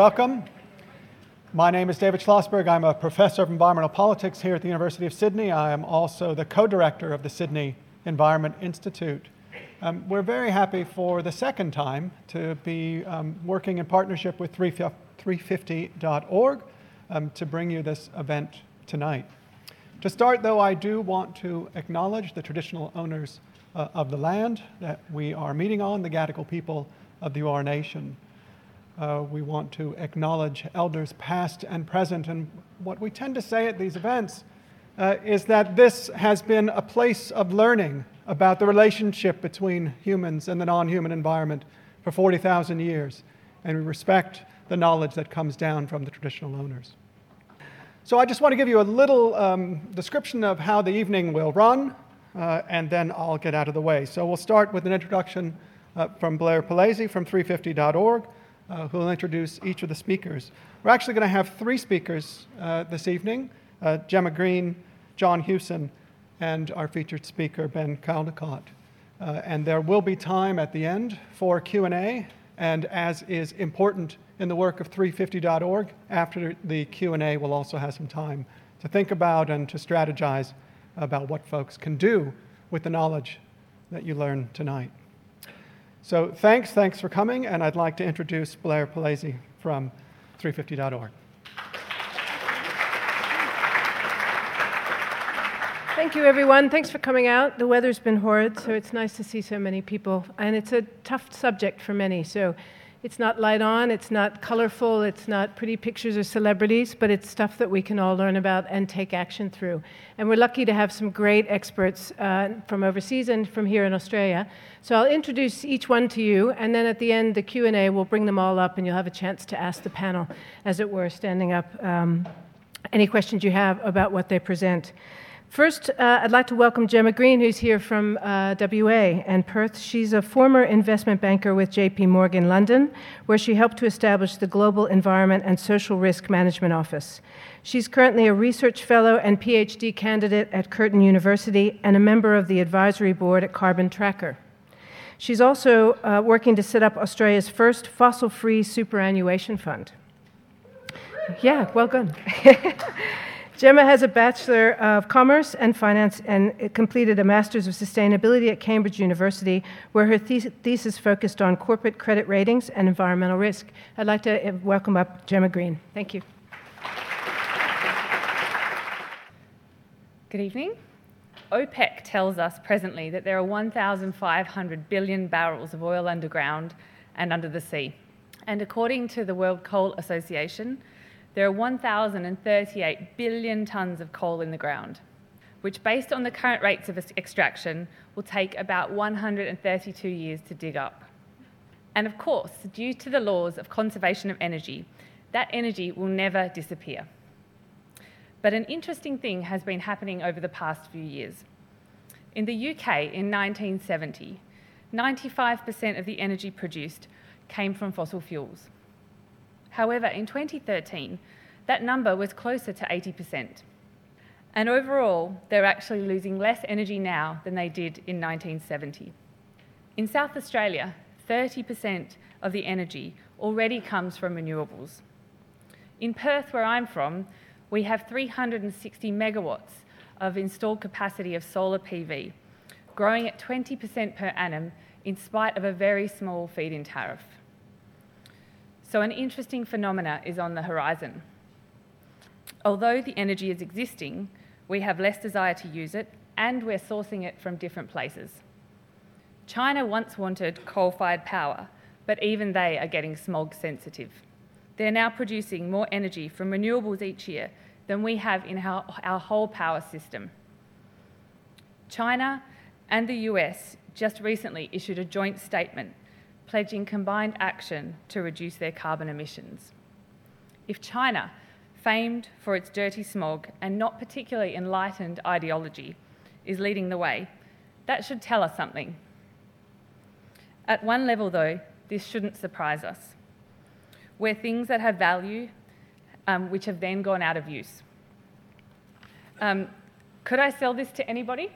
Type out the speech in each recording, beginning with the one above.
Welcome. My name is David Schlosberg. I'm a professor of environmental politics here at the University of Sydney. I am also the co director of the Sydney Environment Institute. Um, we're very happy for the second time to be um, working in partnership with 350.org um, to bring you this event tonight. To start, though, I do want to acknowledge the traditional owners uh, of the land that we are meeting on, the Gadigal people of the Eora Nation. Uh, we want to acknowledge elders past and present. And what we tend to say at these events uh, is that this has been a place of learning about the relationship between humans and the non human environment for 40,000 years. And we respect the knowledge that comes down from the traditional owners. So I just want to give you a little um, description of how the evening will run, uh, and then I'll get out of the way. So we'll start with an introduction uh, from Blair Palese from 350.org, uh, who will introduce each of the speakers. We're actually going to have three speakers uh, this evening uh, Gemma Green, John Hewson, and our featured speaker, Ben Caldecott. Uh, and there will be time at the end for Q&A, and as is important in the work of 350.org, after the Q&A, we'll also have some time to think about and to strategize about what folks can do with the knowledge that you learn tonight. So thanks, thanks for coming, and I'd like to introduce Blair Palese from 350.org. Thank you, everyone. Thanks for coming out. The weather's been horrid, so it's nice to see so many people. And it's a tough subject for many. So it's not light on, it's not colorful, it's not pretty pictures of celebrities, but it's stuff that we can all learn about and take action through. And we're lucky to have some great experts uh, from overseas and from here in Australia. So I'll introduce each one to you, and then at the end, the Q&A, we'll bring them all up, and you'll have a chance to ask the panel, as it were, standing up, um, any questions you have about what they present. First, uh, I'd like to welcome Gemma Green, who's here from uh, WA and Perth. She's a former investment banker with JP Morgan London, where she helped to establish the Global Environment and Social Risk Management Office. She's currently a research fellow and PhD candidate at Curtin University and a member of the advisory board at Carbon Tracker. She's also uh, working to set up Australia's first fossil free superannuation fund. Yeah, well done. Gemma has a Bachelor of Commerce and Finance and completed a Master's of Sustainability at Cambridge University, where her thesis focused on corporate credit ratings and environmental risk. I'd like to uh, welcome up Gemma Green. Thank you. Good evening. OPEC tells us presently that there are 1,500 billion barrels of oil underground and under the sea. And according to the World Coal Association, there are 1,038 billion tonnes of coal in the ground, which, based on the current rates of extraction, will take about 132 years to dig up. And of course, due to the laws of conservation of energy, that energy will never disappear. But an interesting thing has been happening over the past few years. In the UK in 1970, 95% of the energy produced came from fossil fuels. However, in 2013, that number was closer to 80%. And overall, they're actually losing less energy now than they did in 1970. In South Australia, 30% of the energy already comes from renewables. In Perth, where I'm from, we have 360 megawatts of installed capacity of solar PV, growing at 20% per annum in spite of a very small feed in tariff. So, an interesting phenomena is on the horizon. Although the energy is existing, we have less desire to use it and we're sourcing it from different places. China once wanted coal fired power, but even they are getting smog sensitive. They're now producing more energy from renewables each year than we have in our, our whole power system. China and the US just recently issued a joint statement pledging combined action to reduce their carbon emissions. If China, famed for its dirty smog and not particularly enlightened ideology, is leading the way, that should tell us something. At one level, though, this shouldn't surprise us. We're things that have value, um, which have then gone out of use. Um, could I sell this to anybody?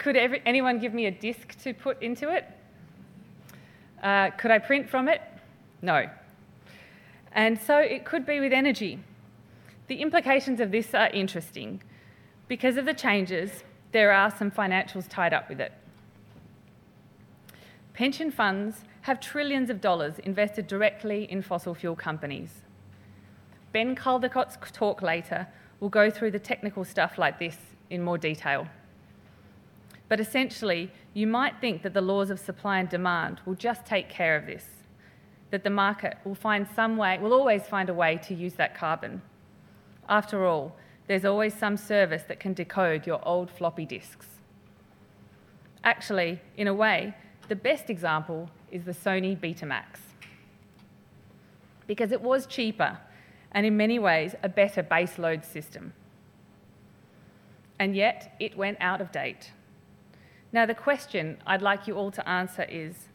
Could every, anyone give me a disc to put into it? Uh, could I print from it? No. And so it could be with energy. The implications of this are interesting. Because of the changes, there are some financials tied up with it. Pension funds have trillions of dollars invested directly in fossil fuel companies. Ben Caldecott's talk later will go through the technical stuff like this in more detail. But essentially, you might think that the laws of supply and demand will just take care of this, that the market will find some way, will always find a way to use that carbon. After all, there's always some service that can decode your old floppy disks. Actually, in a way, the best example is the Sony Betamax. Because it was cheaper and in many ways a better base load system. And yet it went out of date. Now, the question I'd like you all to answer is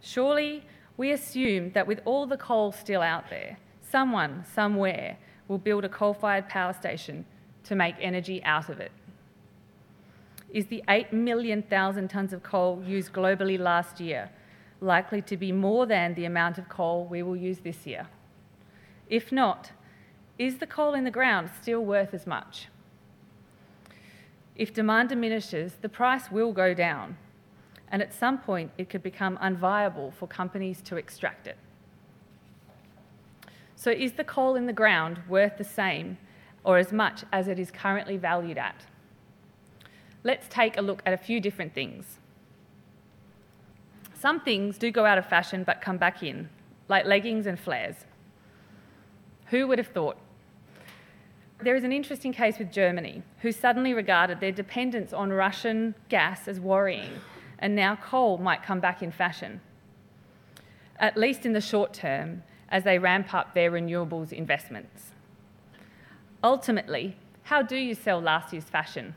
surely we assume that with all the coal still out there, someone, somewhere, will build a coal fired power station to make energy out of it. Is the 8 million thousand tonnes of coal used globally last year likely to be more than the amount of coal we will use this year? If not, is the coal in the ground still worth as much? If demand diminishes, the price will go down, and at some point it could become unviable for companies to extract it. So, is the coal in the ground worth the same or as much as it is currently valued at? Let's take a look at a few different things. Some things do go out of fashion but come back in, like leggings and flares. Who would have thought? There is an interesting case with Germany, who suddenly regarded their dependence on Russian gas as worrying, and now coal might come back in fashion. At least in the short term, as they ramp up their renewables investments. Ultimately, how do you sell last year's fashion?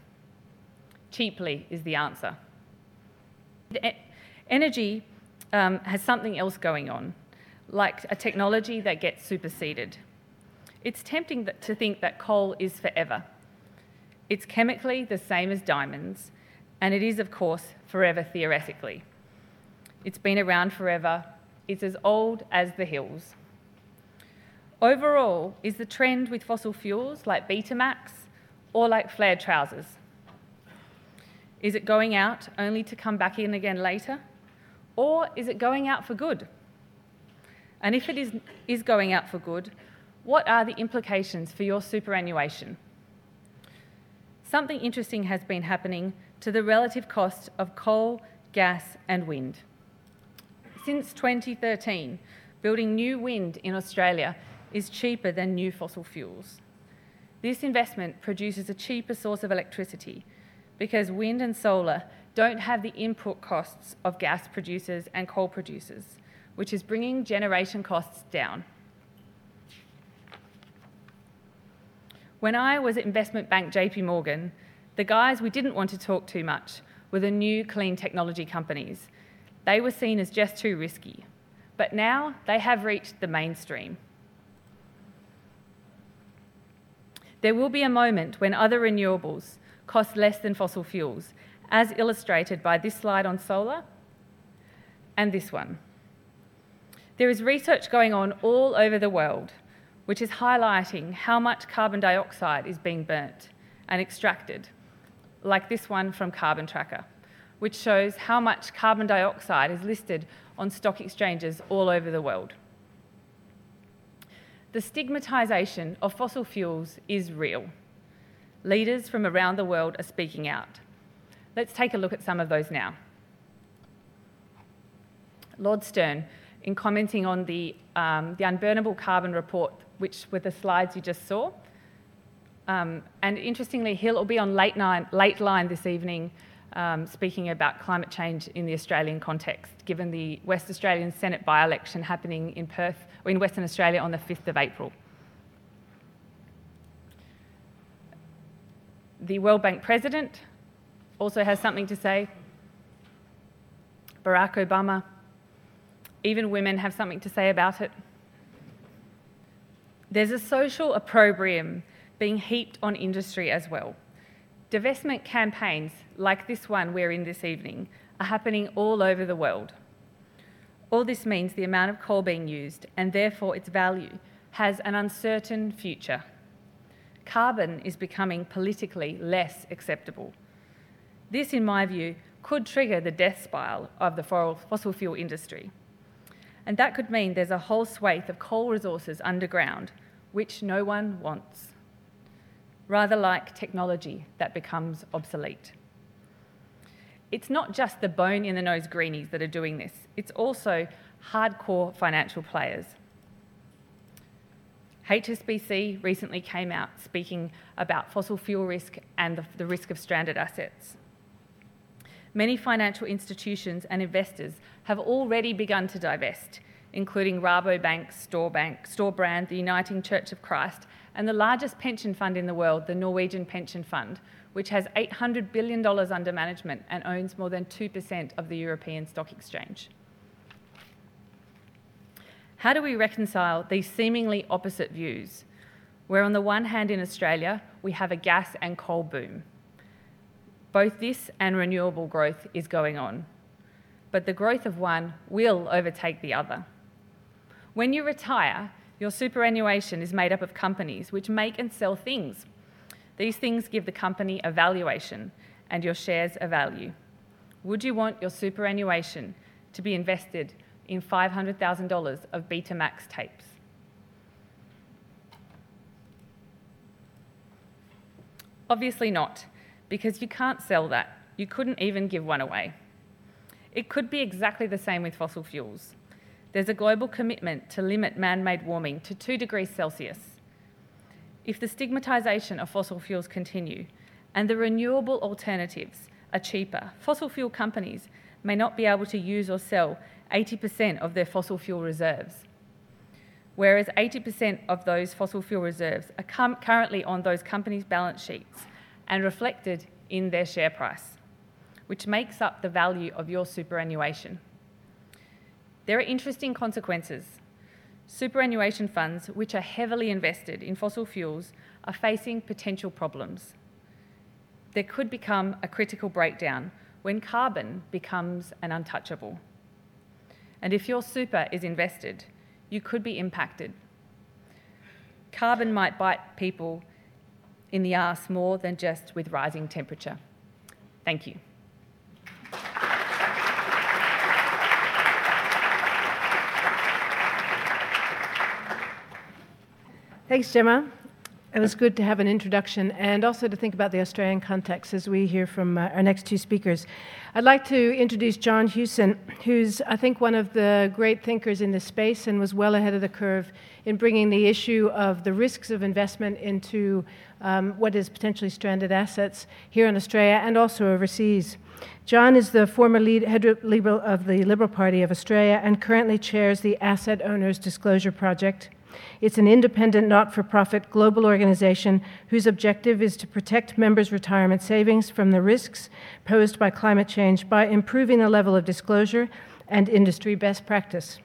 Cheaply is the answer. Energy um, has something else going on, like a technology that gets superseded. It's tempting to think that coal is forever. It's chemically the same as diamonds, and it is, of course, forever theoretically. It's been around forever, it's as old as the hills. Overall, is the trend with fossil fuels like Betamax or like flared trousers? Is it going out only to come back in again later? Or is it going out for good? And if it is, is going out for good, what are the implications for your superannuation? Something interesting has been happening to the relative cost of coal, gas, and wind. Since 2013, building new wind in Australia is cheaper than new fossil fuels. This investment produces a cheaper source of electricity because wind and solar don't have the input costs of gas producers and coal producers, which is bringing generation costs down. When I was at investment bank JP Morgan, the guys we didn't want to talk too much were the new clean technology companies. They were seen as just too risky. But now they have reached the mainstream. There will be a moment when other renewables cost less than fossil fuels, as illustrated by this slide on solar and this one. There is research going on all over the world which is highlighting how much carbon dioxide is being burnt and extracted, like this one from Carbon Tracker, which shows how much carbon dioxide is listed on stock exchanges all over the world. The stigmatisation of fossil fuels is real. Leaders from around the world are speaking out. Let's take a look at some of those now. Lord Stern, in commenting on the, um, the Unburnable Carbon Report, which were the slides you just saw, um, and interestingly, he'll be on late, nine, Lateline this evening um, speaking about climate change in the Australian context, given the West Australian Senate by election happening in Perth or in Western Australia on the 5th of April. The World Bank president also has something to say. Barack Obama, even women have something to say about it. There's a social opprobrium being heaped on industry as well. Divestment campaigns like this one we're in this evening are happening all over the world. All this means the amount of coal being used, and therefore its value, has an uncertain future. Carbon is becoming politically less acceptable. This, in my view, could trigger the death spiral of the fossil fuel industry. And that could mean there's a whole swathe of coal resources underground, which no one wants. Rather like technology that becomes obsolete. It's not just the bone in the nose greenies that are doing this, it's also hardcore financial players. HSBC recently came out speaking about fossil fuel risk and the, the risk of stranded assets. Many financial institutions and investors have already begun to divest, including Rabobank, Storebank, Storebrand, the Uniting Church of Christ, and the largest pension fund in the world, the Norwegian Pension Fund, which has $800 billion under management and owns more than 2% of the European Stock Exchange. How do we reconcile these seemingly opposite views, where on the one hand in Australia we have a gas and coal boom, both this and renewable growth is going on, but the growth of one will overtake the other. When you retire, your superannuation is made up of companies which make and sell things. These things give the company a valuation and your shares a value. Would you want your superannuation to be invested in $500,000 of Betamax tapes? Obviously not because you can't sell that. You couldn't even give one away. It could be exactly the same with fossil fuels. There's a global commitment to limit man made warming to 2 degrees Celsius. If the stigmatisation of fossil fuels continue and the renewable alternatives are cheaper, fossil fuel companies may not be able to use or sell 80% of their fossil fuel reserves. Whereas 80% of those fossil fuel reserves are currently on those companies' balance sheets and reflected in their share price, which makes up the value of your superannuation. There are interesting consequences. Superannuation funds, which are heavily invested in fossil fuels, are facing potential problems. There could become a critical breakdown when carbon becomes an untouchable. And if your super is invested, you could be impacted. Carbon might bite people in the arse more than just with rising temperature. Thank you. Thanks, Gemma. It was good to have an introduction and also to think about the Australian context as we hear from uh, our next two speakers. I'd like to introduce John Hewson, who's, I think, one of the great thinkers in this space and was well ahead of the curve in bringing the issue of the risks of investment into um, what is potentially stranded assets here in Australia and also overseas. John is the former lead, head of the Liberal Party of Australia and currently chairs the Asset Owners Disclosure Project it's an independent, not for profit global organization whose objective is to protect members' retirement savings from the risks posed by climate change by improving the level of disclosure and industry best practice.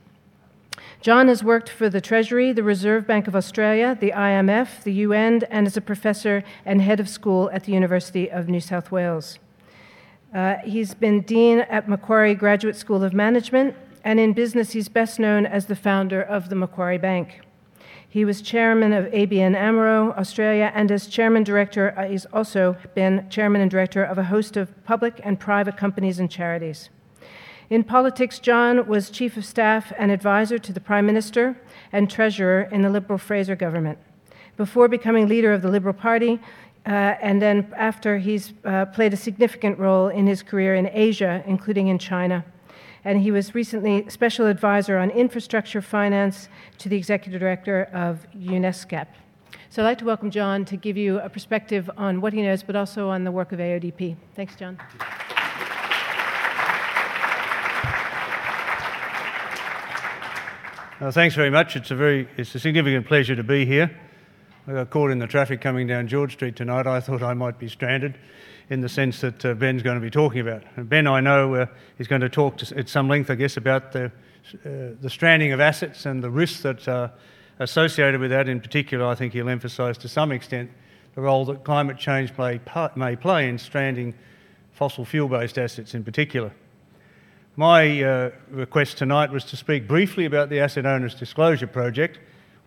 John has worked for the Treasury, the Reserve Bank of Australia, the IMF, the UN, and is a professor and head of school at the University of New South Wales. Uh, he's been dean at Macquarie Graduate School of Management, and in business, he's best known as the founder of the Macquarie Bank. He was chairman of ABN AMRO Australia, and as chairman director, uh, he's also been chairman and director of a host of public and private companies and charities. In politics, John was chief of staff and advisor to the prime minister and treasurer in the Liberal Fraser government. Before becoming leader of the Liberal Party, uh, and then after, he's uh, played a significant role in his career in Asia, including in China and he was recently special advisor on infrastructure finance to the executive director of UNESCAP. So I'd like to welcome John to give you a perspective on what he knows, but also on the work of AODP. Thanks, John. Thanks very much. It's a very it's a significant pleasure to be here. I got caught in the traffic coming down George Street tonight. I thought I might be stranded in the sense that uh, Ben's going to be talking about. And ben, I know, uh, is going to talk to, at some length, I guess, about the, uh, the stranding of assets and the risks that are associated with that. In particular, I think he'll emphasise to some extent the role that climate change may, may play in stranding fossil fuel based assets in particular. My uh, request tonight was to speak briefly about the Asset Owners Disclosure Project.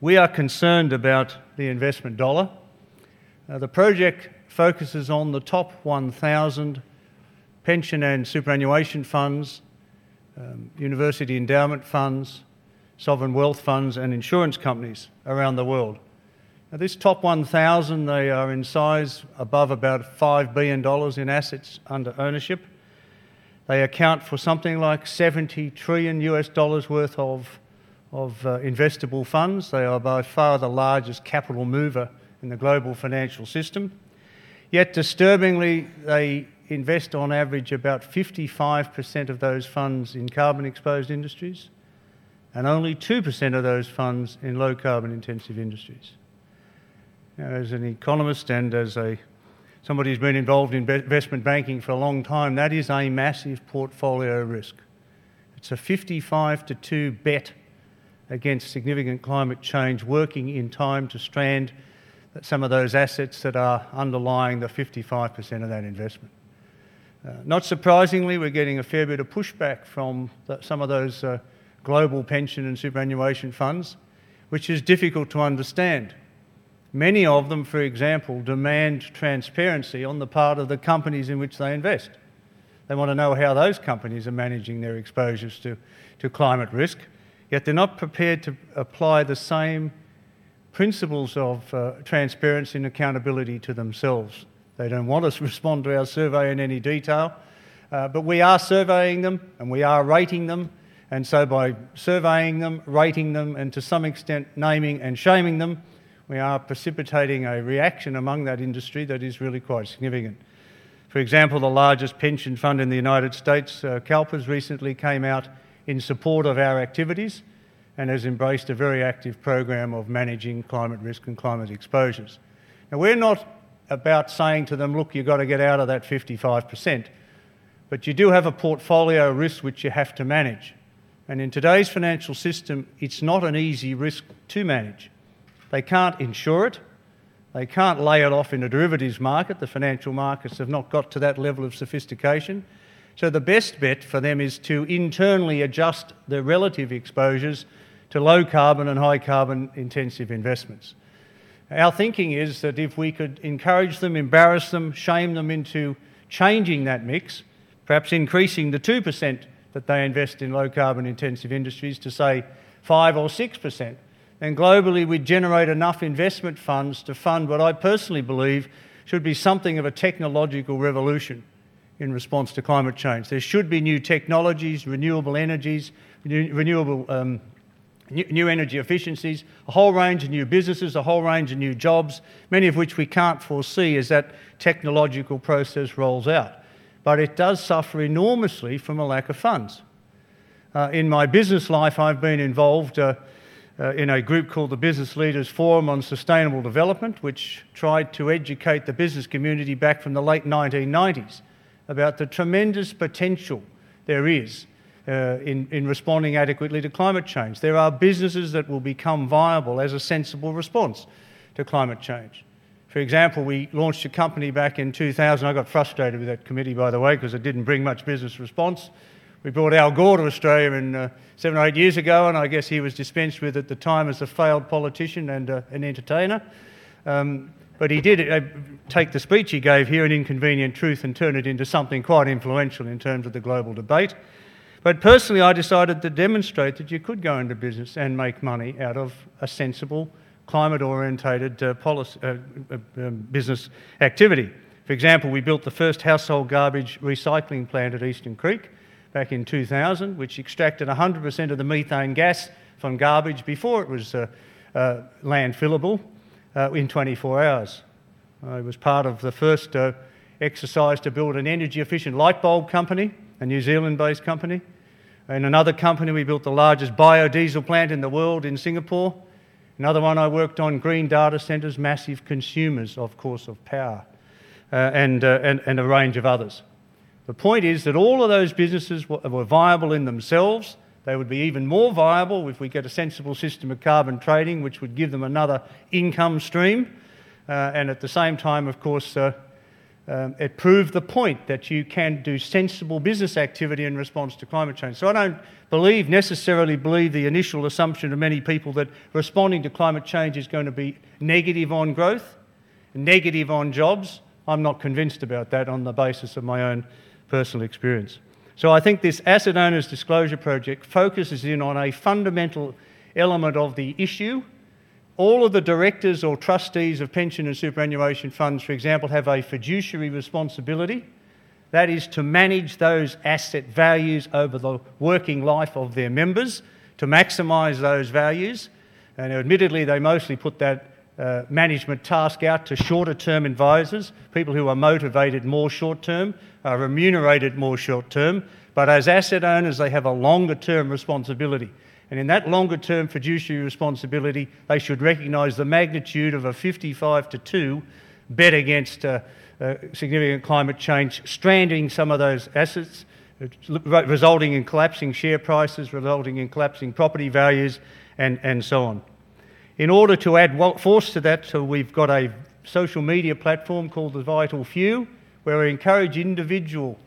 We are concerned about the investment dollar. Uh, the project focuses on the top 1,000 pension and superannuation funds, um, university endowment funds, sovereign wealth funds, and insurance companies around the world. Now, this top 1,000, they are in size above about $5 billion in assets under ownership. They account for something like 70 trillion US dollars worth of, of uh, investable funds. They are by far the largest capital mover in the global financial system. Yet, disturbingly, they invest on average about 55% of those funds in carbon exposed industries and only 2% of those funds in low carbon intensive industries. Now, as an economist and as a, somebody who's been involved in investment banking for a long time, that is a massive portfolio risk. It's a 55 to 2 bet against significant climate change working in time to strand some of those assets that are underlying the 55% of that investment. Uh, not surprisingly, we're getting a fair bit of pushback from the, some of those uh, global pension and superannuation funds, which is difficult to understand. Many of them, for example, demand transparency on the part of the companies in which they invest. They want to know how those companies are managing their exposures to, to climate risk, yet they're not prepared to apply the same principles of uh, transparency and accountability to themselves. They don't want us to respond to our survey in any detail, uh, but we are surveying them and we are rating them. And so, by surveying them, rating them, and to some extent naming and shaming them, we are precipitating a reaction among that industry that is really quite significant. For example, the largest pension fund in the United States, uh, CalPERS, recently came out in support of our activities and has embraced a very active program of managing climate risk and climate exposures. Now, we're not about saying to them, look, you've got to get out of that 55%, but you do have a portfolio risk which you have to manage. And in today's financial system, it's not an easy risk to manage. They can't insure it, they can't lay it off in a derivatives market. The financial markets have not got to that level of sophistication. So the best bet for them is to internally adjust their relative exposures to low carbon and high carbon intensive investments. Our thinking is that if we could encourage them, embarrass them, shame them into changing that mix, perhaps increasing the 2% that they invest in low carbon intensive industries to say 5 or 6%, then globally we'd generate enough investment funds to fund what I personally believe should be something of a technological revolution in response to climate change. There should be new technologies, renewable energies, renewable um, new energy efficiencies, a whole range of new businesses, a whole range of new jobs, many of which we can't foresee as that technological process rolls out. But it does suffer enormously from a lack of funds. Uh, in my business life, I've been involved uh, uh, in a group called the Business Leaders Forum on Sustainable Development, which tried to educate the business community back from the late 1990s about the tremendous potential there is uh, in, in responding adequately to climate change. There are businesses that will become viable as a sensible response to climate change. For example, we launched a company back in 2000. I got frustrated with that committee, by the way, because it didn't bring much business response. We brought Al Gore to Australia in, uh, seven or eight years ago, and I guess he was dispensed with at the time as a failed politician and uh, an entertainer. Um, but he did uh, take the speech he gave here, An Inconvenient Truth, and turn it into something quite influential in terms of the global debate. But personally, I decided to demonstrate that you could go into business and make money out of a sensible, climate orientated uh, policy, uh, uh, um, business activity. For example, we built the first household garbage recycling plant at Eastern Creek back in 2000, which extracted 100% of the methane gas from garbage before it was uh, uh, landfillable uh, in 24 hours. I was part of the first exercise to build an energy efficient light bulb company a New Zealand based company. In another company, we built the largest biodiesel plant in the world in Singapore. Another one I worked on, green data centres, massive consumers, of course, of power, uh, and, uh, and, and a range of others. The point is that all of those businesses were, were viable in themselves. They would be even more viable if we get a sensible system of carbon trading, which would give them another income stream. Uh, and at the same time, of course, uh, um, it proved the point that you can do sensible business activity in response to climate change. So I don't believe, necessarily believe, the initial assumption of many people that responding to climate change is going to be negative on growth, negative on jobs. I'm not convinced about that on the basis of my own personal experience. So I think this Asset Owners Disclosure Project focuses in on a fundamental element of the issue all of the directors or trustees of pension and superannuation funds, for example, have a fiduciary responsibility. That is to manage those asset values over the working life of their members, to maximise those values. And admittedly, they mostly put that uh, management task out to shorter term advisors, people who are motivated more short term, are remunerated more short term. But as asset owners, they have a longer term responsibility. And in that longer term fiduciary responsibility, they should recognise the magnitude of a 55 to 2 bet against uh, uh, significant climate change, stranding some of those assets, resulting in collapsing share prices, resulting in collapsing property values, and, and so on. In order to add force to that, so we've got a social media platform called the Vital Few, where we encourage individual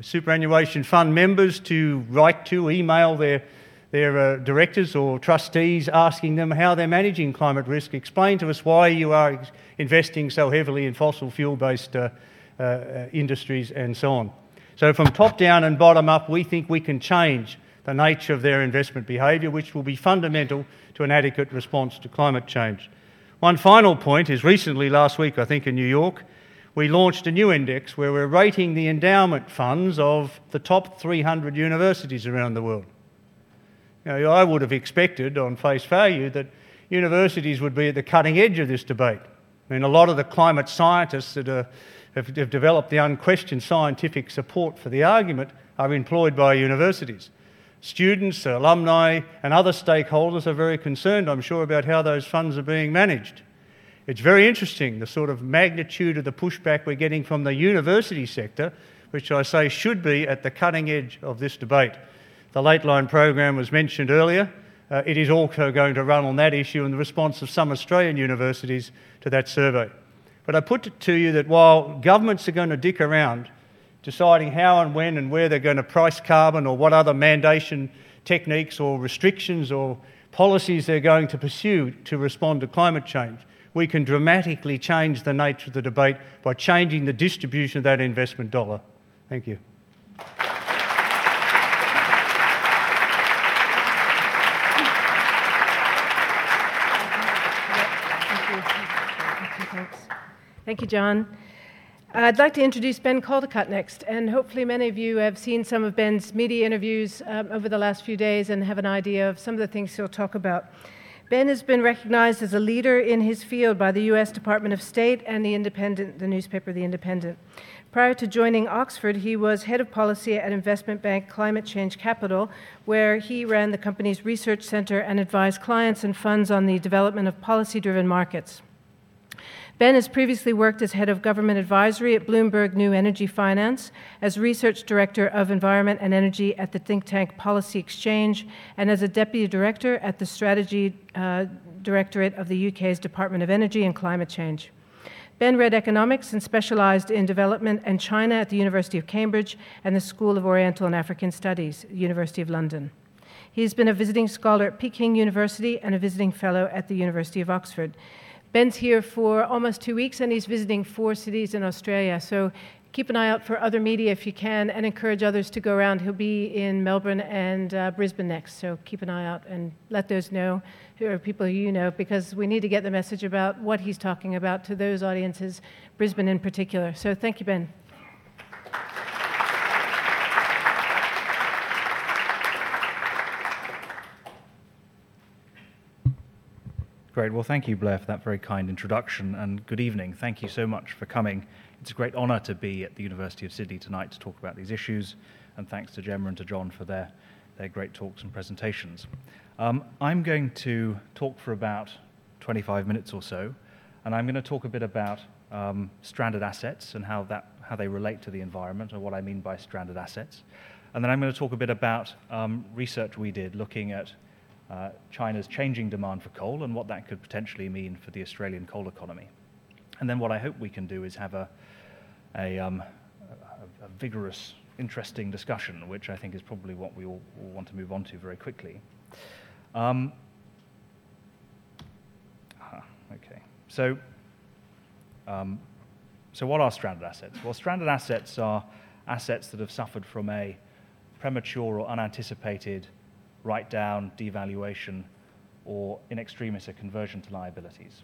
superannuation fund members to write to, email their their uh, directors or trustees asking them how they're managing climate risk. Explain to us why you are investing so heavily in fossil fuel based uh, uh, industries and so on. So, from top down and bottom up, we think we can change the nature of their investment behaviour, which will be fundamental to an adequate response to climate change. One final point is recently, last week, I think, in New York, we launched a new index where we're rating the endowment funds of the top 300 universities around the world. Know, I would have expected, on face value, that universities would be at the cutting edge of this debate. I mean, a lot of the climate scientists that are, have, have developed the unquestioned scientific support for the argument are employed by universities. Students, alumni, and other stakeholders are very concerned, I'm sure, about how those funds are being managed. It's very interesting the sort of magnitude of the pushback we're getting from the university sector, which I say should be at the cutting edge of this debate. The Lateline program was mentioned earlier. Uh, it is also going to run on that issue and the response of some Australian universities to that survey. But I put it to you that while governments are going to dick around deciding how and when and where they're going to price carbon or what other mandation techniques or restrictions or policies they're going to pursue to respond to climate change, we can dramatically change the nature of the debate by changing the distribution of that investment dollar. Thank you. Thank you, John. I'd like to introduce Ben Caldecott next, and hopefully many of you have seen some of Ben's media interviews um, over the last few days and have an idea of some of the things he'll talk about. Ben has been recognized as a leader in his field by the U.S. Department of State and the Independent, the newspaper The Independent. Prior to joining Oxford, he was head of policy at investment bank Climate Change Capital, where he ran the company's research center and advised clients and funds on the development of policy driven markets. Ben has previously worked as head of government advisory at Bloomberg New Energy Finance, as research director of environment and energy at the think tank Policy Exchange, and as a deputy director at the strategy uh, directorate of the UK's Department of Energy and Climate Change. Ben read economics and specialized in development and China at the University of Cambridge and the School of Oriental and African Studies, University of London. He's been a visiting scholar at Peking University and a visiting fellow at the University of Oxford. Ben's here for almost two weeks and he's visiting four cities in Australia. So keep an eye out for other media if you can and encourage others to go around. He'll be in Melbourne and uh, Brisbane next. So keep an eye out and let those know, who are people you know, because we need to get the message about what he's talking about to those audiences, Brisbane in particular. So thank you, Ben. Great. Well, thank you, Blair, for that very kind introduction, and good evening. Thank you so much for coming. It's a great honour to be at the University of Sydney tonight to talk about these issues, and thanks to Gemma and to John for their, their great talks and presentations. Um, I'm going to talk for about 25 minutes or so, and I'm going to talk a bit about um, stranded assets and how, that, how they relate to the environment, and what I mean by stranded assets. And then I'm going to talk a bit about um, research we did looking at uh, China's changing demand for coal and what that could potentially mean for the Australian coal economy. And then what I hope we can do is have a, a, um, a, a, vigorous, interesting discussion, which I think is probably what we all, all want to move on to very quickly. Um, okay, so, um, so what are stranded assets? Well, stranded assets are assets that have suffered from a premature or unanticipated write down, devaluation, or in extremis, a conversion to liabilities.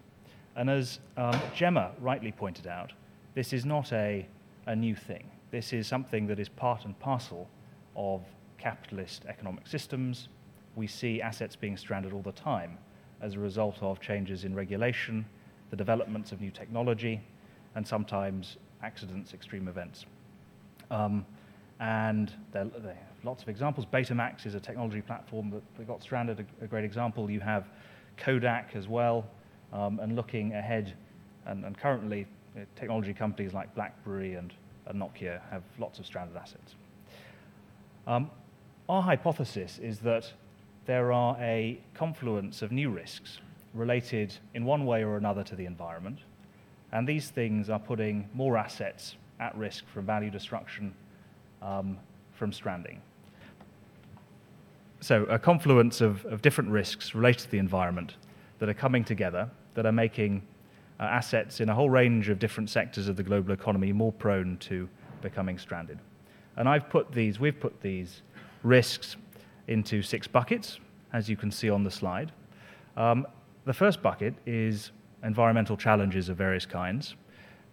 And as um, Gemma rightly pointed out, this is not a, a new thing. This is something that is part and parcel of capitalist economic systems. We see assets being stranded all the time as a result of changes in regulation, the developments of new technology, and sometimes accidents, extreme events. Um, and there, there, are lots of examples. Betamax is a technology platform that, that got stranded, a, a, great example. You have Kodak as well, um, and looking ahead, and, and currently, uh, technology companies like BlackBerry and, and, Nokia have lots of stranded assets. Um, our hypothesis is that there are a confluence of new risks related in one way or another to the environment, and these things are putting more assets at risk from value destruction um, from stranding. So, a confluence of, of different risks related to the environment that are coming together, that are making uh, assets in a whole range of different sectors of the global economy more prone to becoming stranded. And I've put these, we've put these risks into six buckets, as you can see on the slide. Um, the first bucket is environmental challenges of various kinds,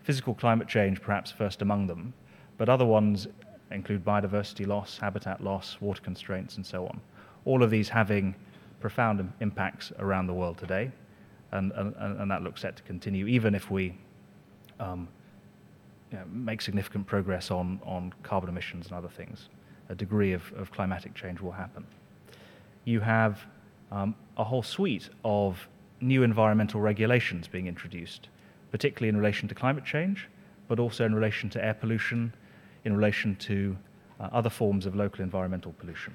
physical climate change, perhaps first among them, but other ones include biodiversity loss, habitat loss, water constraints, and so on. All of these having profound impacts around the world today, and, and, and that looks set to continue, even if we um, you know, make significant progress on, on carbon emissions and other things. A degree of, of climatic change will happen. You have um, a whole suite of new environmental regulations being introduced, particularly in relation to climate change, but also in relation to air pollution in relation to uh, other forms of local environmental pollution.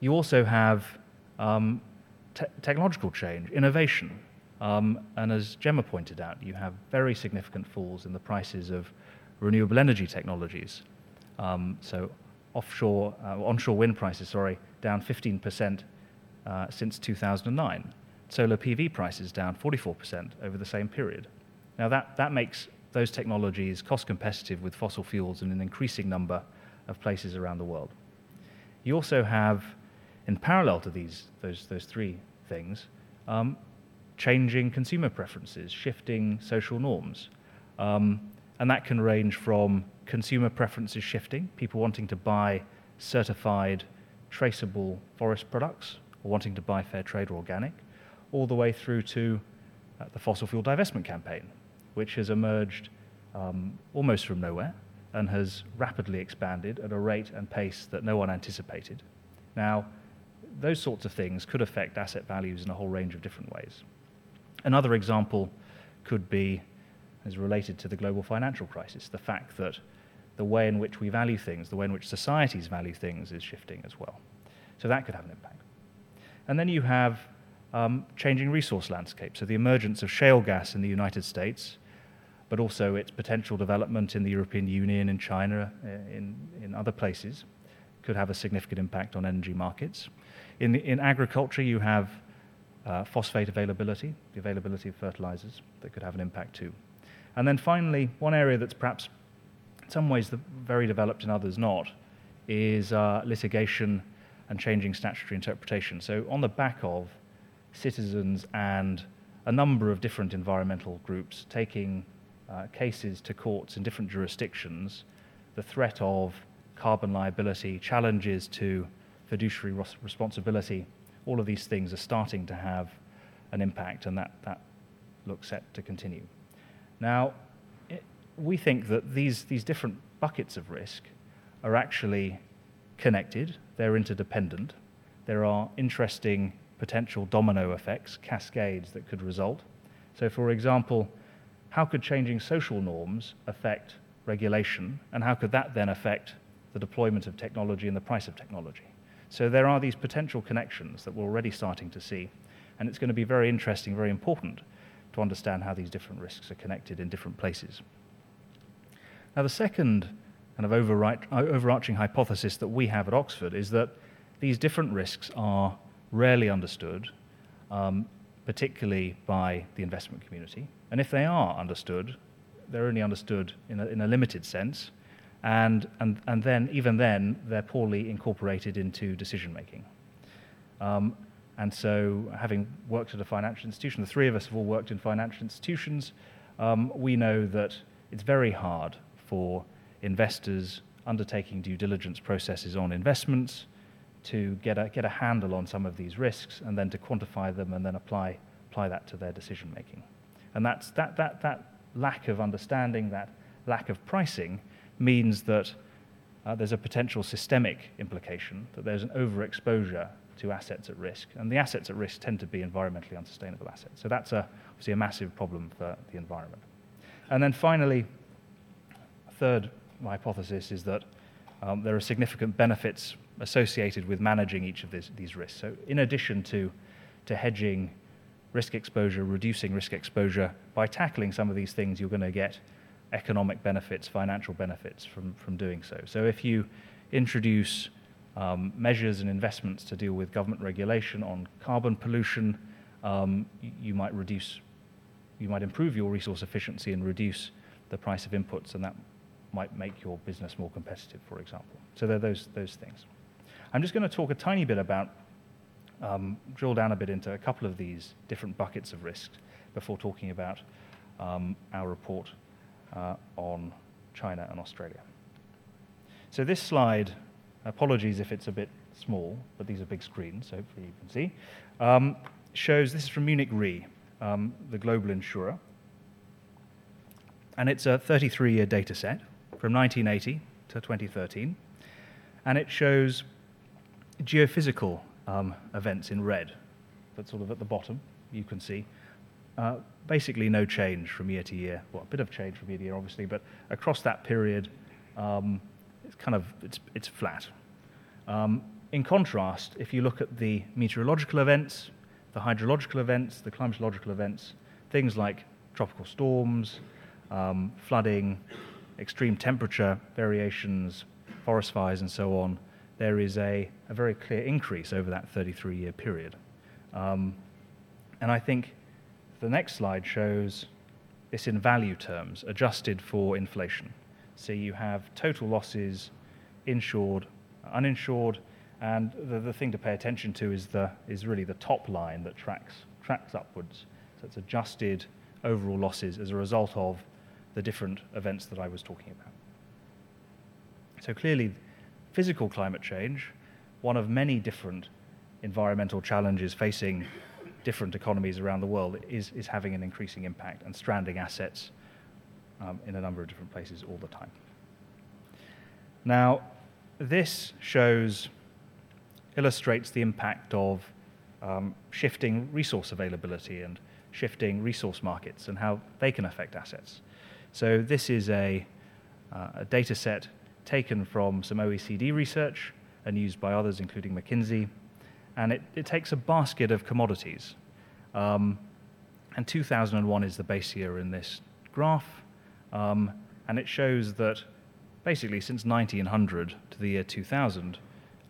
You also have um, te- technological change, innovation. Um, and as Gemma pointed out, you have very significant falls in the prices of renewable energy technologies. Um, so, offshore, uh, onshore wind prices, sorry, down 15% uh, since 2009. Solar PV prices down 44% over the same period. Now, that, that makes those technologies cost competitive with fossil fuels in an increasing number of places around the world. You also have, in parallel to these, those, those three things, um, changing consumer preferences, shifting social norms. Um, and that can range from consumer preferences shifting, people wanting to buy certified, traceable forest products, or wanting to buy fair trade or organic, all the way through to uh, the fossil fuel divestment campaign, which has emerged um, almost from nowhere and has rapidly expanded at a rate and pace that no one anticipated. Now, those sorts of things could affect asset values in a whole range of different ways. Another example could be as related to the global financial crisis, the fact that the way in which we value things, the way in which societies value things is shifting as well. So that could have an impact. And then you have um, changing resource landscapes. So the emergence of shale gas in the United States but also its potential development in the European Union, in China, uh, in, in other places, could have a significant impact on energy markets. In, in agriculture, you have uh, phosphate availability, the availability of fertilizers, that could have an impact too. And then finally, one area that's perhaps in some ways very developed, in others not, is uh, litigation and changing statutory interpretation. So, on the back of citizens and a number of different environmental groups taking uh, cases to courts in different jurisdictions, the threat of carbon liability, challenges to fiduciary responsibility, all of these things are starting to have an impact, and that, that looks set to continue. Now, it, we think that these, these different buckets of risk are actually connected, they're interdependent. There are interesting potential domino effects, cascades that could result. So, for example, how could changing social norms affect regulation, and how could that then affect the deployment of technology and the price of technology? So there are these potential connections that we're already starting to see, and it's going to be very interesting, very important to understand how these different risks are connected in different places. Now, the second kind of overarching hypothesis that we have at Oxford is that these different risks are rarely understood, um, particularly by the investment community. And if they are understood, they're only understood in a, in a limited sense, and, and, and then, even then, they're poorly incorporated into decision making. Um, and so, having worked at a financial institution, the three of us have all worked in financial institutions, um, we know that it's very hard for investors undertaking due diligence processes on investments to get a, get a handle on some of these risks and then to quantify them and then apply, apply that to their decision making. And that's, that, that, that lack of understanding, that lack of pricing, means that uh, there's a potential systemic implication, that there's an overexposure to assets at risk. And the assets at risk tend to be environmentally unsustainable assets. So that's a, obviously a massive problem for the environment. And then finally, third hypothesis is that um, there are significant benefits associated with managing each of these, these risks. So, in addition to, to hedging risk exposure, reducing risk exposure, by tackling some of these things, you're going to get economic benefits, financial benefits from, from doing so. So, if you introduce um, measures and investments to deal with government regulation on carbon pollution, um, you, might reduce, you might improve your resource efficiency and reduce the price of inputs, and that might make your business more competitive, for example. So there are those, those things. I'm just going to talk a tiny bit about, um, drill down a bit into a couple of these different buckets of risk before talking about um, our report uh, on China and Australia. So this slide, apologies if it's a bit small, but these are big screens, so hopefully you can see, um, shows this is from Munich Re, um, the global insurer. And it's a 33 year data set from 1980 to 2013. And it shows geophysical um, events in red, but sort of at the bottom, you can see. Uh, basically, no change from year to year. Well, a bit of change from year to year, obviously, but across that period, um, it's kind of it's, it's flat. Um, in contrast, if you look at the meteorological events, the hydrological events, the climatological events, things like tropical storms, um, flooding, extreme temperature variations, forest fires, and so on, there is a, a very clear increase over that 33 year period. Um, and I think the next slide shows this in value terms, adjusted for inflation. So you have total losses, insured, uninsured, and the, the thing to pay attention to is, the, is really the top line that tracks, tracks upwards. So it's adjusted overall losses as a result of the different events that I was talking about. So clearly, physical climate change, one of many different environmental challenges facing different economies around the world, is, is having an increasing impact and stranding assets um, in a number of different places all the time. Now, this shows, illustrates the impact of um, shifting resource availability and shifting resource markets and how they can affect assets. So, this is a, uh, a data set taken from some OECD research and used by others, including McKinsey. And it, it takes a basket of commodities. Um, and 2001 is the base year in this graph. Um, and it shows that basically since 1900 to the year 2000,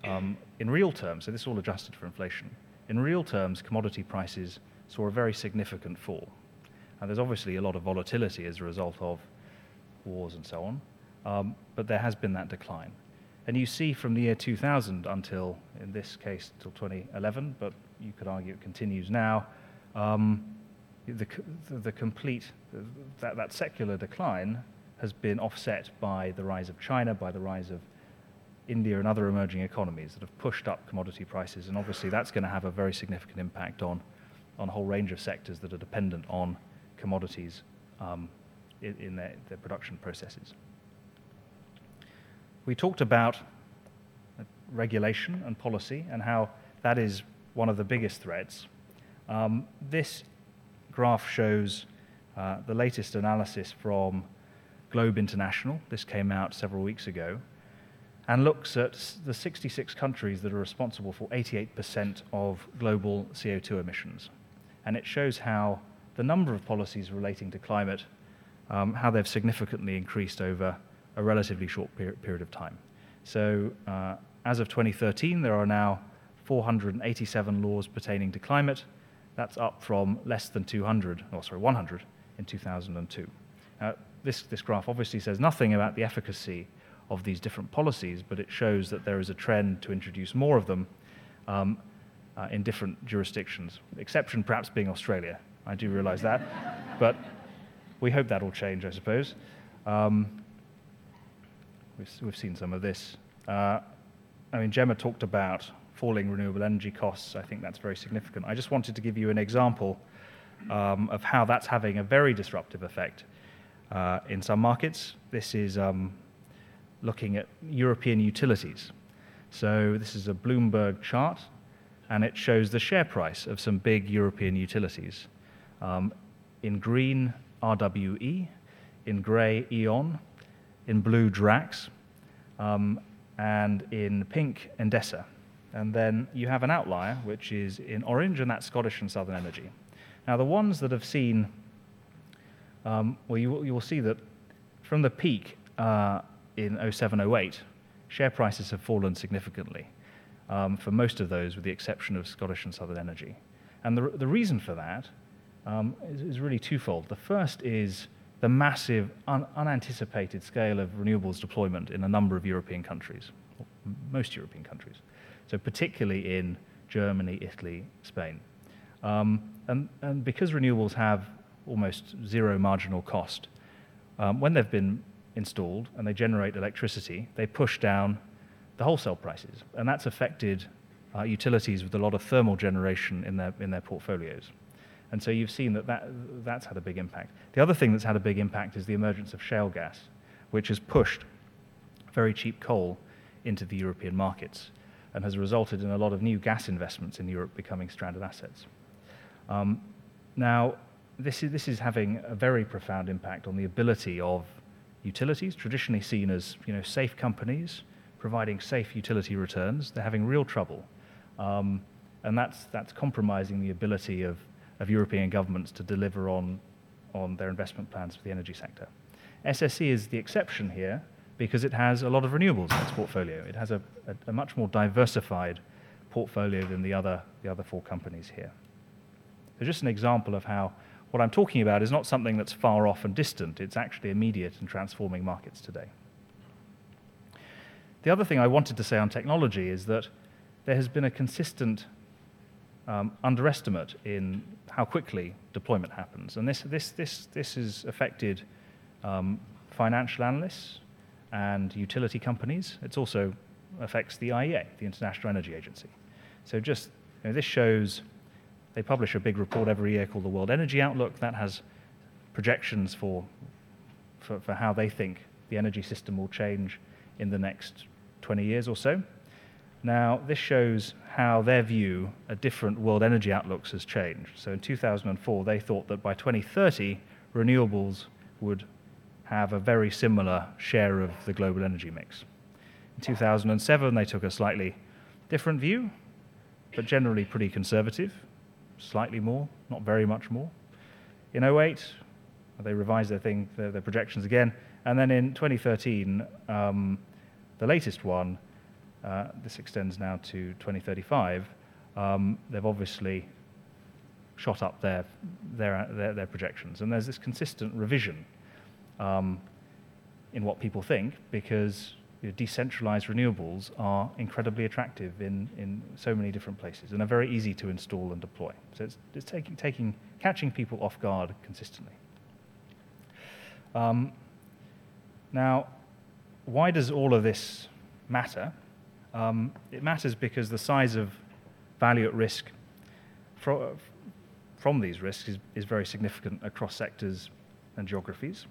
um, in real terms, so this is all adjusted for inflation, in real terms, commodity prices saw a very significant fall. And there's obviously a lot of volatility as a result of wars and so on um, but there has been that decline. And you see from the year 2000 until, in this case, till 2011, but you could argue it continues now, um, the, the, complete, that, that secular decline has been offset by the rise of China, by the rise of India and other emerging economies that have pushed up commodity prices. And obviously, that's going to have a very significant impact on, on a whole range of sectors that are dependent on commodities um, in, in their, their production processes. We talked about regulation and policy and how that is one of the biggest threats. Um, this graph shows uh, the latest analysis from Globe International. This came out several weeks ago and looks at the 66 countries that are responsible for 88% of global CO2 emissions. And it shows how the number of policies relating to climate, um, how they've significantly increased over a relatively short period of time. So, uh, as of 2013, there are now 487 laws pertaining to climate. That's up from less than 200, or sorry, 100 in 2002. Uh, this, this graph obviously says nothing about the efficacy of these different policies, but it shows that there is a trend to introduce more of them um, uh, in different jurisdictions. Exception perhaps being Australia. I do realize that. but we hope that will change, I suppose. Um, we've, we've, seen some of this. Uh, I mean, Gemma talked about falling renewable energy costs. I think that's very significant. I just wanted to give you an example um, of how that's having a very disruptive effect uh, in some markets. This is um, looking at European utilities. So, this is a Bloomberg chart, and it shows the share price of some big European utilities. Um, in green, RWE, in grey, E.ON, in blue, Drax, um, and in pink, Endesa. And then you have an outlier, which is in orange, and that's Scottish and Southern Energy. Now, the ones that have seen, um, well, you, you, will see that from the peak uh, in 07 08, share prices have fallen significantly um, for most of those, with the exception of Scottish and Southern Energy. And the, the reason for that um, is, is, really twofold. The first is the massive, un, unanticipated scale of renewables deployment in a number of European countries, most European countries. So, particularly in Germany, Italy, Spain. Um, and, and, because renewables have almost zero marginal cost, um, when they've been installed and they generate electricity, they push down the wholesale prices. And that's affected uh, utilities with a lot of thermal generation in their, in their portfolios. And so you've seen that, that that's had a big impact. The other thing that's had a big impact is the emergence of shale gas, which has pushed very cheap coal into the European markets and has resulted in a lot of new gas investments in Europe becoming stranded assets. Um, now, this is, this is having a very profound impact on the ability of utilities, traditionally seen as you know, safe companies, providing safe utility returns. They're having real trouble. Um, and that's, that's compromising the ability of, of European governments to deliver on, on their investment plans for the energy sector. SSE is the exception here because it has a lot of renewables in its portfolio. It has a, a, a much more diversified portfolio than the other, the other four companies here. So, just an example of how what I'm talking about is not something that's far off and distant, it's actually immediate and transforming markets today. The other thing I wanted to say on technology is that there has been a consistent um, underestimate in how quickly deployment happens. And this, this, this, this has affected um, financial analysts and utility companies. It also affects the IEA, the International Energy Agency. So just you know, this shows they publish a big report every year called the World Energy Outlook that has projections for, for, for how they think the energy system will change in the next 20 years or so. Now, this shows how their view of different world energy outlooks has changed. So in 2004, they thought that by 2030, renewables would have a very similar share of the global energy mix. In 2007, they took a slightly different view, but generally pretty conservative slightly more, not very much more. In 08, they revised their thing, their, their projections again, and then in 2013, um, the latest one, uh, this extends now to 2035. Um, they've obviously shot up their, their, their, their, projections, and there's this consistent revision um, in what people think because you know, decentralized renewables are incredibly attractive in, in so many different places and are very easy to install and deploy. So it's, it's taking, taking, catching people off guard consistently. Um, now, why does all of this matter? Um, it matters because the size of value at risk from, from these risks is, is very significant across sectors and geographies.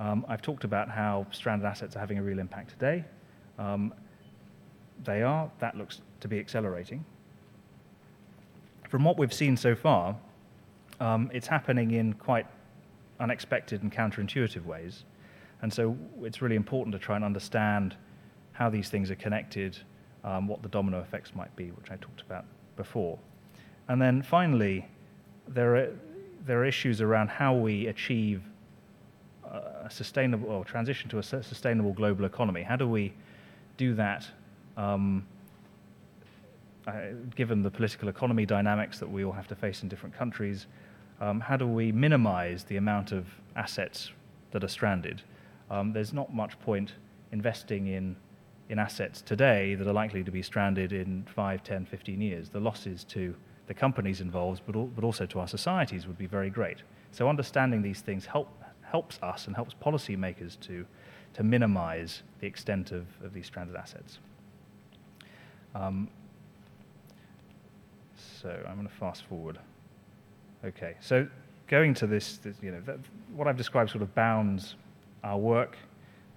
Um, I've talked about how stranded assets are having a real impact today. Um, they are. That looks to be accelerating. From what we've seen so far, um, it's happening in quite unexpected and counterintuitive ways. And so it's really important to try and understand how these things are connected, um, what the domino effects might be, which I talked about before. And then finally, there are, there are issues around how we achieve a sustainable or transition to a sustainable global economy. How do we do that? Um, uh, given the political economy dynamics that we all have to face in different countries, um, how do we minimize the amount of assets that are stranded? Um, there's not much point investing in, in assets today that are likely to be stranded in 5, 10, 15 years. The losses to the companies involved, but, al- but also to our societies, would be very great. So understanding these things help, helps us and helps policymakers to, to minimize the extent of, of these stranded assets. Um, so I'm going to fast forward. Okay, so going to this, this you know, that, what I've described sort of bounds our work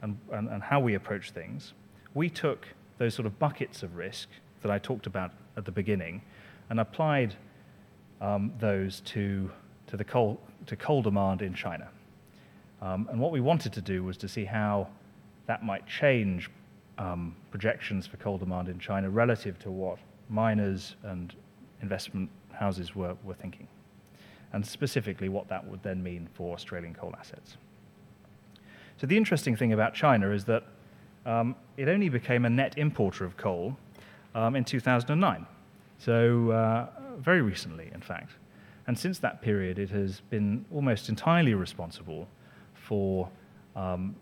and, and, and how we approach things. We took those sort of buckets of risk that I talked about at the beginning and applied um, those to, to, the coal, to coal demand in China. Um, and what we wanted to do was to see how that might change um, projections for coal demand in China relative to what miners and investment houses were, were thinking, and specifically what that would then mean for Australian coal assets. So, the interesting thing about China is that um, it only became a net importer of coal um, in 2009. So, uh, very recently, in fact. And since that period, it has been almost entirely responsible for um,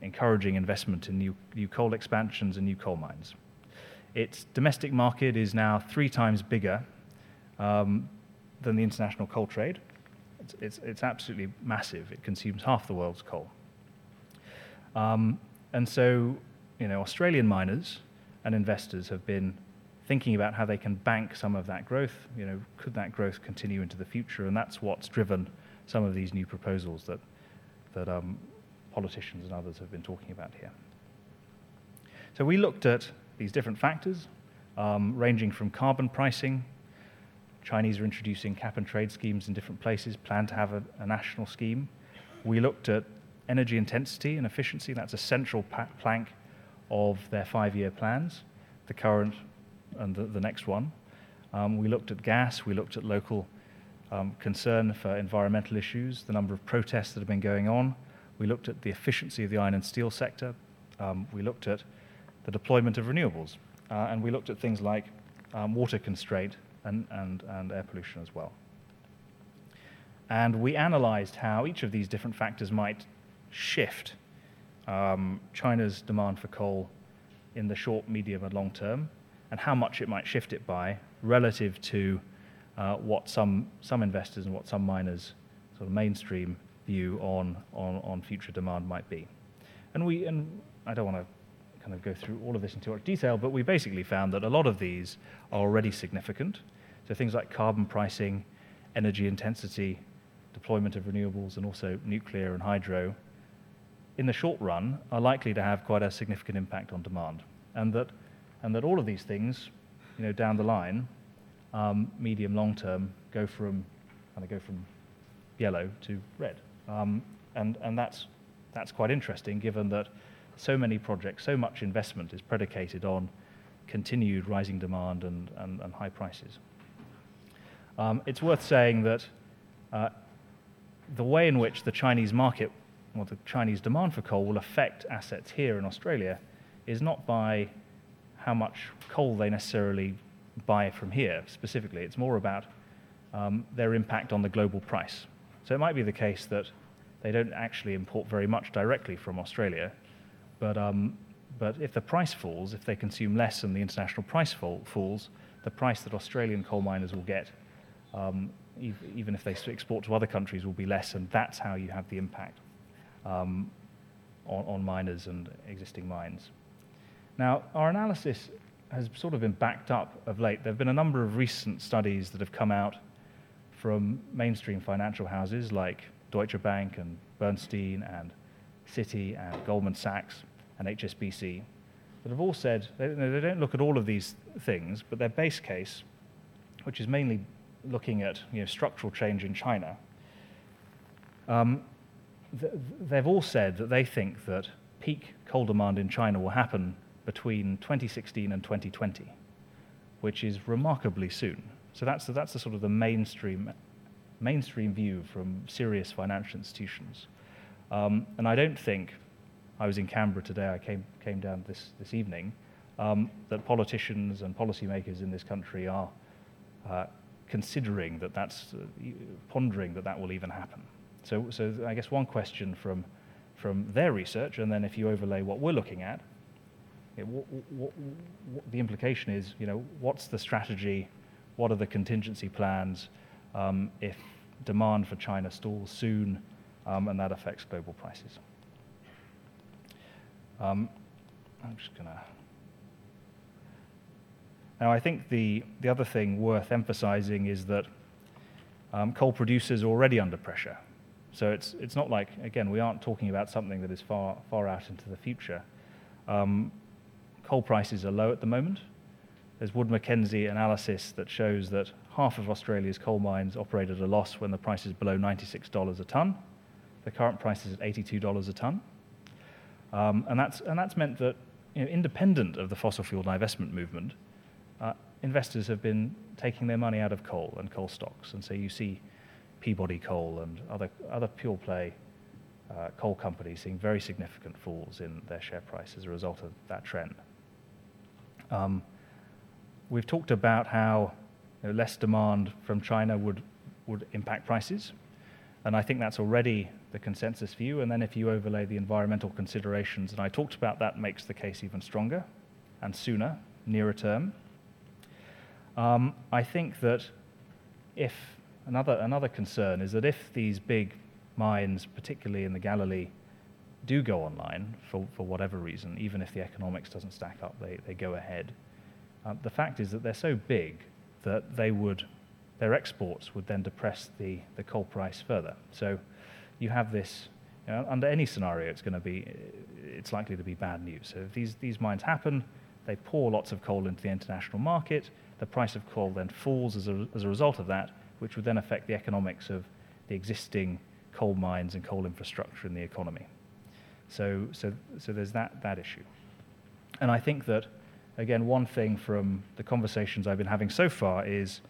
encouraging investment in new, new coal expansions and new coal mines. Its domestic market is now three times bigger um, than the international coal trade. It's, it's, it's, absolutely massive. It consumes half the world's coal. Um, and so, you know, Australian miners and investors have been thinking about how they can bank some of that growth. You know, could that growth continue into the future? And that's what's driven some of these new proposals that, that um, politicians and others have been talking about here. So we looked at these different factors, um, ranging from carbon pricing. Chinese are introducing cap and trade schemes in different places, plan to have a, a national scheme. We looked at energy intensity and efficiency. That's a central plank of their five year plans, the current and the, the next one. Um, we looked at gas, we looked at local um, concern for environmental issues, the number of protests that have been going on. We looked at the efficiency of the iron and steel sector. Um, we looked at the deployment of renewables. Uh, and we looked at things like um, water constraint and, and, and air pollution as well. And we analyzed how each of these different factors might shift um, China's demand for coal in the short, medium, and long term, and how much it might shift it by relative to uh, what some, some investors and what some miners sort of mainstream view on, on, on future demand might be. And, we, and I don't want to kind of go through all of this in too much detail, but we basically found that a lot of these are already significant. So things like carbon pricing, energy intensity, deployment of renewables, and also nuclear and hydro, in the short run, are likely to have quite a significant impact on demand. And that, and that all of these things, you know, down the line, um, medium, long term, go from kind of go from yellow to red. Um, and and that's, that's quite interesting given that so many projects, so much investment is predicated on continued rising demand and, and, and high prices. Um, it's worth saying that uh, the way in which the Chinese market or the Chinese demand for coal will affect assets here in Australia is not by how much coal they necessarily buy from here specifically. It's more about um, their impact on the global price. So it might be the case that they don't actually import very much directly from Australia, but, um, but if the price falls, if they consume less and the international price fall, falls, the price that Australian coal miners will get, um, even if they export to other countries, will be less, and that's how you have the impact um, on, on miners and existing mines. Now, our analysis has sort of been backed up of late. There have been a number of recent studies that have come out from mainstream financial houses like Deutsche Bank and Bernstein and Citi and Goldman Sachs and HSBC that have all said they, don't look at all of these things, but their base case, which is mainly looking at you know, structural change in China, um, they've all said that they think that peak coal demand in China will happen between 2016 and 2020, which is remarkably soon. So that's, that's the sort of the mainstream mainstream view from serious financial institutions. Um, and I don't think, I was in Canberra today, I came, came down this, this evening, um, that politicians and policymakers in this country are uh, considering that that's, uh, pondering that that will even happen. So, so I guess one question from, from their research, and then if you overlay what we're looking at, it, what, what, what, the implication is, you know, what's the strategy, what are the contingency plans um, if demand for China stalls soon um, and that affects global prices. Um, I'm just going to. Now, I think the, the other thing worth emphasizing is that um, coal producers are already under pressure. So it's, it's not like, again, we aren't talking about something that is far, far out into the future. Um, coal prices are low at the moment. There's Wood Mackenzie analysis that shows that half of Australia's coal mines operate at a loss when the price is below $96 a tonne. The current price is at $82 a tonne. Um, and, that's, and that's meant that, you know, independent of the fossil fuel divestment movement, uh, investors have been taking their money out of coal and coal stocks. And so you see Peabody Coal and other, other pure play uh, coal companies seeing very significant falls in their share price as a result of that trend. Um, we've talked about how you know, less demand from China would, would impact prices. And I think that's already the consensus view. And then if you overlay the environmental considerations, and I talked about that, makes the case even stronger and sooner, nearer term. Um, I think that if another, another concern is that if these big mines, particularly in the Galilee, do go online for, for whatever reason, even if the economics doesn't stack up, they, they go ahead. Uh, the fact is that they're so big that they would, their exports would then depress the, the coal price further. So you have this, you know, under any scenario, it's going to be, it's likely to be bad news. So if these, these mines happen, they pour lots of coal into the international market, the price of coal then falls as a, as a result of that, which would then affect the economics of the existing coal mines and coal infrastructure in the economy. So, so, so there's that, that issue. And I think that again, one thing from the conversations I've been having so far is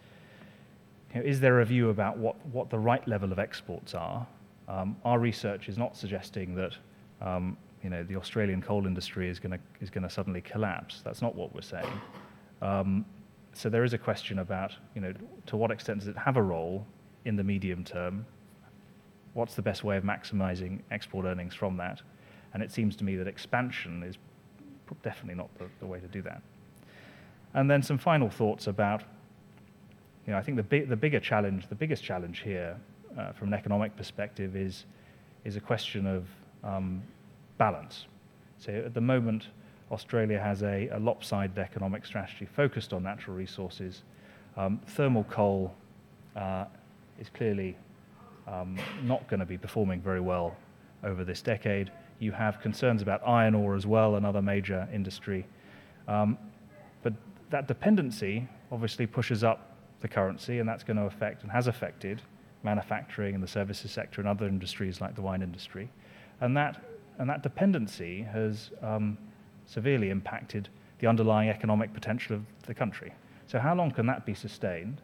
you know, is there a view about what, what the right level of exports are? Um, our research is not suggesting that um, you know, the Australian coal industry is going is to suddenly collapse. That's not what we're saying. Um, so there is a question about you know, to what extent does it have a role in the medium term? What's the best way of maximizing export earnings from that? And it seems to me that expansion is definitely not the, the way to do that. And then some final thoughts about, you know, I think the, the bigger challenge, the biggest challenge here uh, from an economic perspective is, is a question of um, balance. So at the moment, Australia has a, a, lopsided economic strategy focused on natural resources. Um, thermal coal uh, is clearly um, not going to be performing very well over this decade. You have concerns about iron ore as well, another major industry. Um, but that dependency obviously pushes up the currency, and that's going to affect and has affected manufacturing and the services sector and other industries like the wine industry. And that, and that dependency has um, severely impacted the underlying economic potential of the country. So, how long can that be sustained?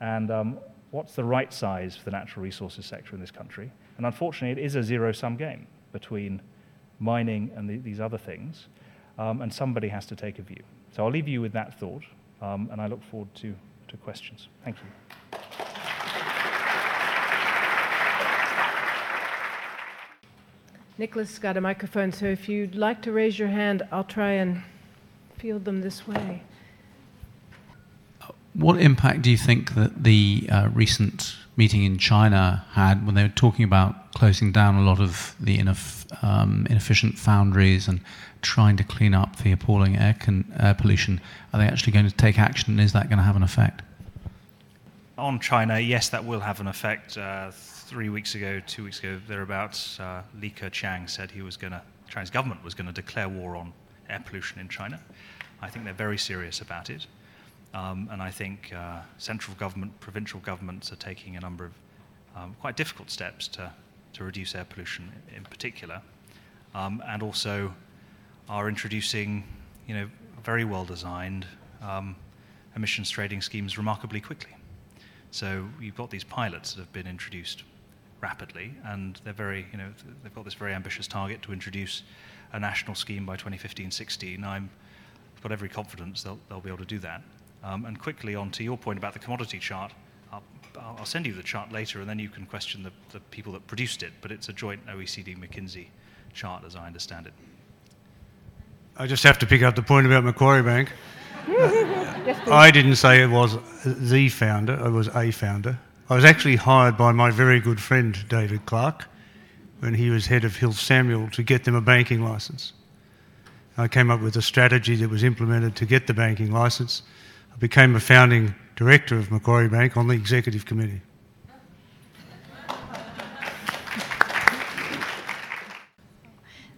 And um, what's the right size for the natural resources sector in this country? And unfortunately, it is a zero sum game between mining and the, these other things, um, and somebody has to take a view. So I'll leave you with that thought, um, and I look forward to, to questions. Thank you. Nicholas got a microphone, so if you'd like to raise your hand, I'll try and field them this way. What impact do you think that the uh, recent meeting in China had when they were talking about closing down a lot of the ineff- um, inefficient foundries and trying to clean up the appalling air, con- air pollution? Are they actually going to take action, and is that going to have an effect? On China, yes, that will have an effect. Uh, three weeks ago, two weeks ago, thereabouts, uh, Li Keqiang said he was going to, Chinese government was going to declare war on air pollution in China. I think they're very serious about it. Um, and I think uh, central government, provincial governments are taking a number of um, quite difficult steps to, to reduce air pollution in particular, um, and also are introducing, you know, very well designed um, emissions trading schemes remarkably quickly. So you've got these pilots that have been introduced rapidly, and they're very, you know, they've got this very ambitious target to introduce a national scheme by 2015-16. I'm I've got every confidence they'll, they'll be able to do that. Um, and quickly on to your point about the commodity chart, I'll, I'll send you the chart later, and then you can question the, the people that produced it. But it's a joint OECD McKinsey chart, as I understand it. I just have to pick up the point about Macquarie Bank. I didn't say it was the founder, it was a founder. I was actually hired by my very good friend David Clarke when he was head of Hill Samuel to get them a banking license. I came up with a strategy that was implemented to get the banking license. I became a founding director of Macquarie Bank on the executive committee.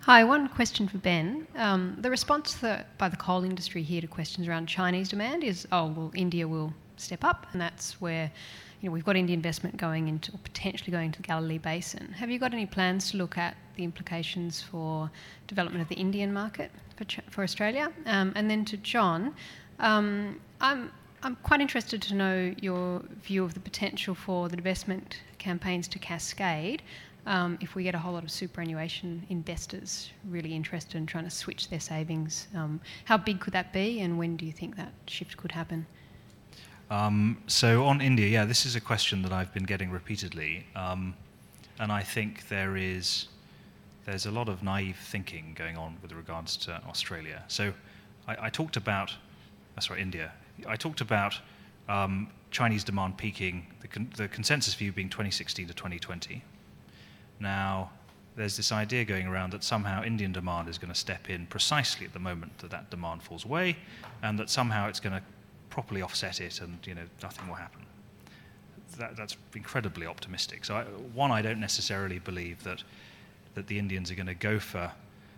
Hi, one question for Ben. Um, the response the, by the coal industry here to questions around Chinese demand is, oh, well, India will step up, and that's where you know, we've got India investment going into, or potentially going to the Galilee Basin. Have you got any plans to look at the implications for development of the Indian market for, for Australia? Um, and then to John, um, I'm, I'm quite interested to know your view of the potential for the investment campaigns to cascade um, if we get a whole lot of superannuation investors really interested in trying to switch their savings, um, how big could that be, and when do you think that shift could happen? Um, so on India, yeah, this is a question that I've been getting repeatedly, um, and I think there is there's a lot of naive thinking going on with regards to Australia. So I, I talked about, uh, sorry, India. I talked about um, Chinese demand peaking, the, con- the consensus view being 2016 to 2020. Now, there's this idea going around that somehow Indian demand is going to step in precisely at the moment that that demand falls away, and that somehow it's going to properly offset it, and you know nothing will happen. That, that's incredibly optimistic. So, I, one, I don't necessarily believe that that the Indians are going to go for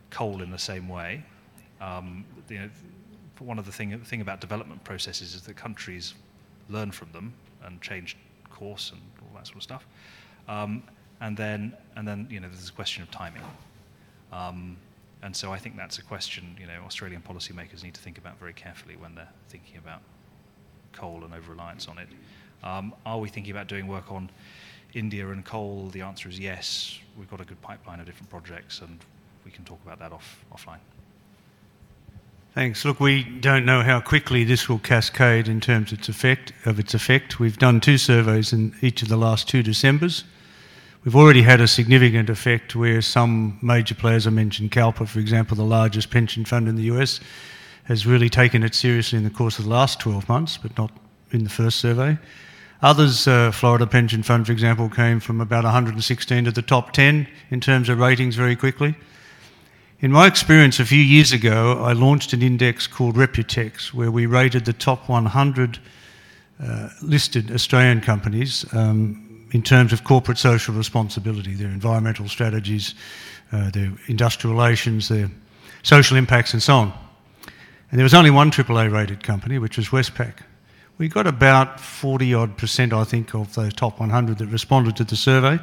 coal in the same way. Um, you know, one of the thing, thing about development processes is that countries learn from them and change course and all that sort of stuff. Um, and then, and then you know, there's a question of timing. Um, and so I think that's a question you know Australian policymakers need to think about very carefully when they're thinking about coal and over reliance on it. Um, are we thinking about doing work on India and coal? The answer is yes. We've got a good pipeline of different projects, and we can talk about that off, offline. Thanks. Look, we don't know how quickly this will cascade in terms of its effect. Of its effect, we've done two surveys in each of the last two Decembers. We've already had a significant effect where some major players, I mentioned Calper, for example, the largest pension fund in the US, has really taken it seriously in the course of the last 12 months, but not in the first survey. Others, uh, Florida Pension Fund, for example, came from about 116 to the top 10 in terms of ratings very quickly. In my experience, a few years ago, I launched an index called Reputex, where we rated the top 100 uh, listed Australian companies um, in terms of corporate social responsibility, their environmental strategies, uh, their industrial relations, their social impacts, and so on. And there was only one AAA rated company, which was Westpac. We got about 40 odd percent, I think, of the top 100 that responded to the survey.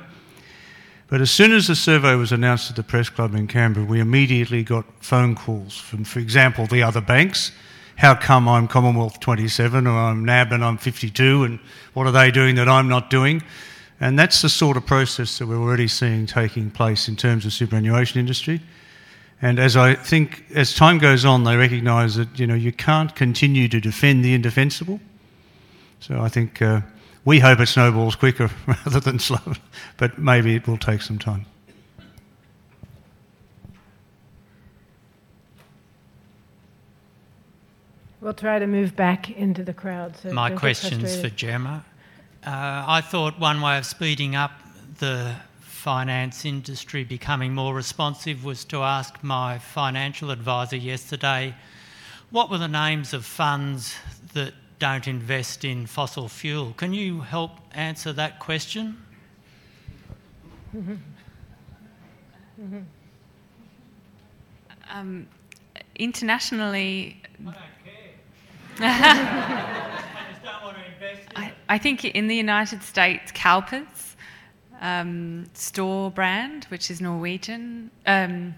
But as soon as the survey was announced at the press club in Canberra, we immediately got phone calls from, for example, the other banks. How come I'm Commonwealth 27 or I'm NAB and I'm 52 and what are they doing that I'm not doing? And that's the sort of process that we're already seeing taking place in terms of superannuation industry. And as I think, as time goes on, they recognise that you know you can't continue to defend the indefensible. So I think uh, we hope it snowballs quicker rather than slow, but maybe it will take some time. We'll try to move back into the crowd. So My question's for Gemma. Uh, I thought one way of speeding up the finance industry becoming more responsive was to ask my financial advisor yesterday what were the names of funds that don't invest in fossil fuel. Can you help answer that question? Um, internationally, I, I, think in the United States, CalPERS, um, Storebrand, which is Norwegian, um,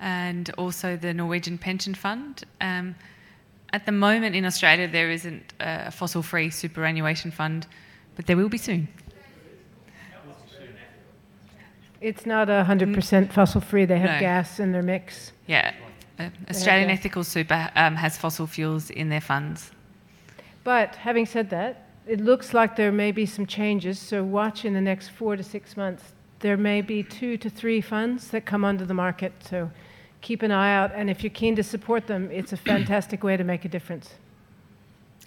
and also the Norwegian Pension Fund. Um, at the moment in Australia, there isn't a fossil free superannuation fund, but there will be soon. It's not 100% fossil free. They have No. gas in their mix. Yeah. Uh, Australian. Ethical Super um, has fossil fuels in their funds. But having said that, it looks like there may be some changes. So watch in the next four to six months. There may be two to three funds that come onto the market. So keep an eye out. And if you're keen to support them, it's a fantastic way to make a difference.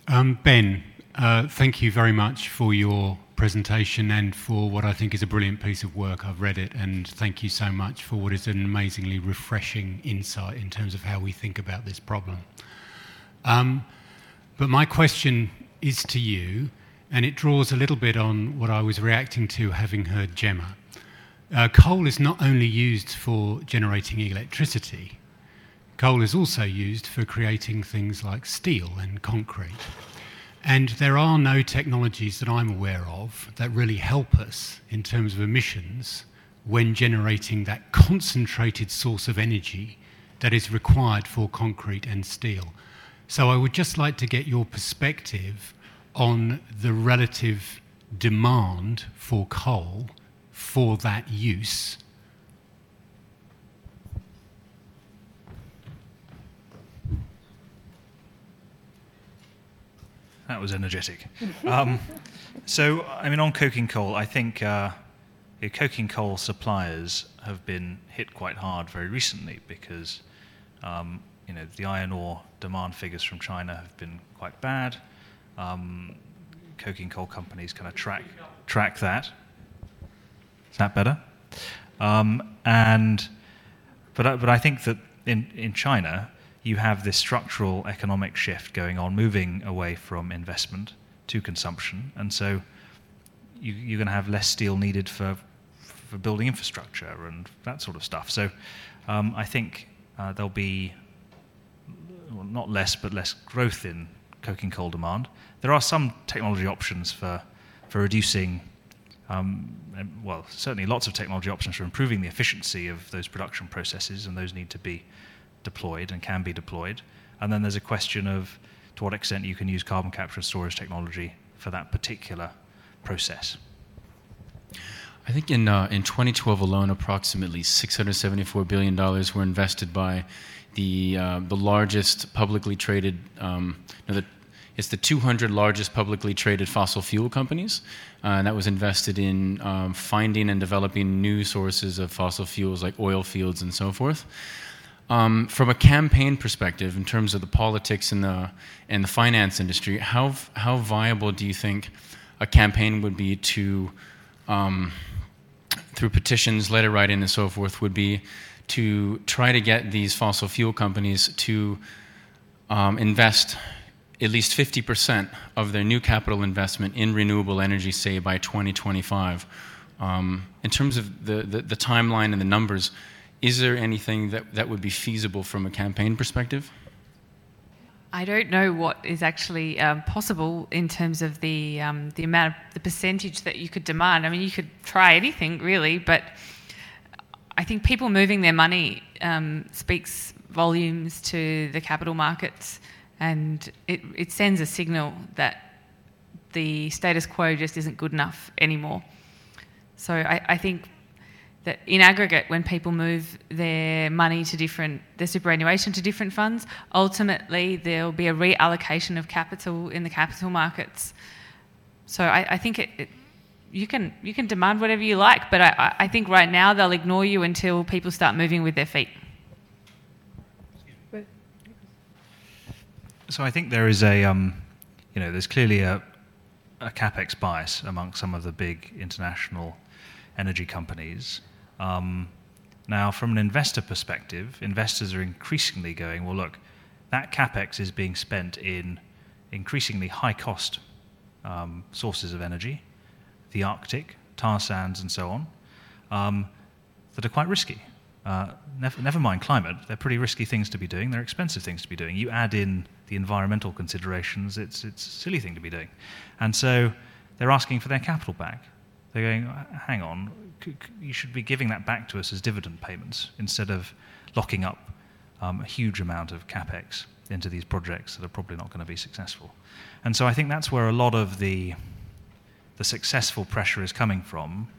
Um, ben, uh, thank you very much for your presentation and for what I think is a brilliant piece of work. I've read it, and thank you so much for what is an amazingly refreshing insight in terms of how we think about this problem. Um, but my question is to you, and it draws a little bit on what I was reacting to having heard Gemma. Uh, coal is not only used for generating electricity, coal is also used for creating things like steel and concrete. And there are no technologies that I'm aware of that really help us in terms of emissions when generating that concentrated source of energy that is required for concrete and steel. So I would just like to get your perspective on the relative demand for coal for that use. That was energetic. um, so, I mean, on coking coal, I think uh, coking coal suppliers have been hit quite hard very recently because, um, you know, the iron ore demand figures from China have been quite bad. Um, coking coal companies kind of track track that. Is that better? Um, and but I, but I think that in in China you have this structural economic shift going on, moving away from investment to consumption, and so you, you're going to have less steel needed for for building infrastructure and that sort of stuff. So um, I think uh, there'll be well, not less but less growth in coking coal demand. There are some technology options for for reducing. Um, well, certainly lots of technology options for improving the efficiency of those production processes, and those need to be deployed and can be deployed. And then there's a question of to what extent you can use carbon capture and storage technology for that particular process. I think in, uh, in 2012 alone, approximately $674 billion were invested by the, uh, the largest publicly traded, um, the, it's the 200 largest publicly traded fossil fuel companies. Uh, and that was invested in um, finding and developing new sources of fossil fuels like oil fields and so forth. Um, from a campaign perspective, in terms of the politics and the and the finance industry, how how viable do you think a campaign would be to, um, through petitions, letter writing, and so forth, would be to try to get these fossil fuel companies to um, invest at least 50% of their new capital investment in renewable energy, say by 2025. Um, in terms of the, the, the timeline and the numbers, is there anything that, that would be feasible from a campaign perspective? I don't know what is actually um, possible in terms of the um, the amount of the percentage that you could demand. I mean, you could try anything really, but I think people moving their money um, speaks volumes to the capital markets, and it, it sends a signal that the status quo just isn't good enough anymore. So I, I think that in aggregate, when people move their money to different, their superannuation to different funds, ultimately there'll be a reallocation of capital in the capital markets. So I, I think it, it, you can you can demand whatever you like, but I, I think right now they'll ignore you until people start moving with their feet. So I think there is a, um, you know, there's clearly a, a capex bias among some of the big international energy companies. Um, now, from an investor perspective, investors are increasingly going, well, look, that capex is being spent in increasingly high cost um, sources of energy, the Arctic, tar sands, and so on, um, that are quite risky. Uh, never, never mind climate, they're pretty risky things to be doing, they're expensive things to be doing. You add in the environmental considerations, it's, it's a silly thing to be doing. And so they're asking for their capital back. They're going, hang on, you should be giving that back to us as dividend payments instead of locking up um, a huge amount of capex into these projects that are probably not going to be successful. And so I think that's where a lot of the, the successful pressure is coming from.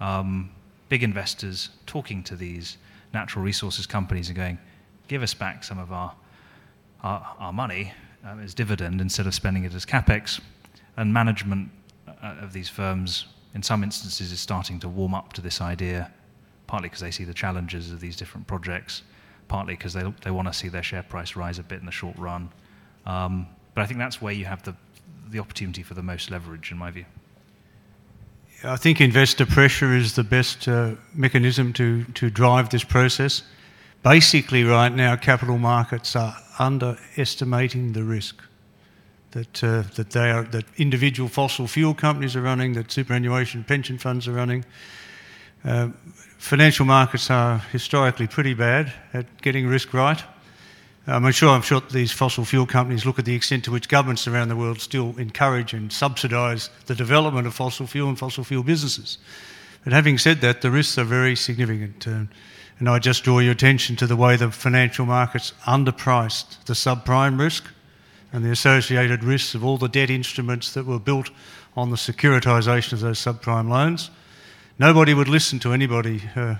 Um, big investors talking to these natural resources companies and going, give us back some of our, our, our money um, as dividend instead of spending it as capex. And management uh, of these firms, in some instances, is starting to warm up to this idea, partly because they see the challenges of these different projects, partly because they, they want to see their share price rise a bit in the short run. Um, but I think that's where you have the, the opportunity for the most leverage, in my view. I think investor pressure is the best uh, mechanism to, to drive this process. Basically, right now, capital markets are underestimating the risk that, uh, that, they are, that individual fossil fuel companies are running, that superannuation pension funds are running. Uh, financial markets are historically pretty bad at getting risk right. Um, I'm sure I'm sure these fossil fuel companies look at the extent to which governments around the world still encourage and subsidise the development of fossil fuel and fossil fuel businesses. But having said that, the risks are very significant. Uh, and I just draw your attention to the way the financial markets underpriced the subprime risk and the associated risks of all the debt instruments that were built on the securitisation of those subprime loans. Nobody would listen to anybody uh,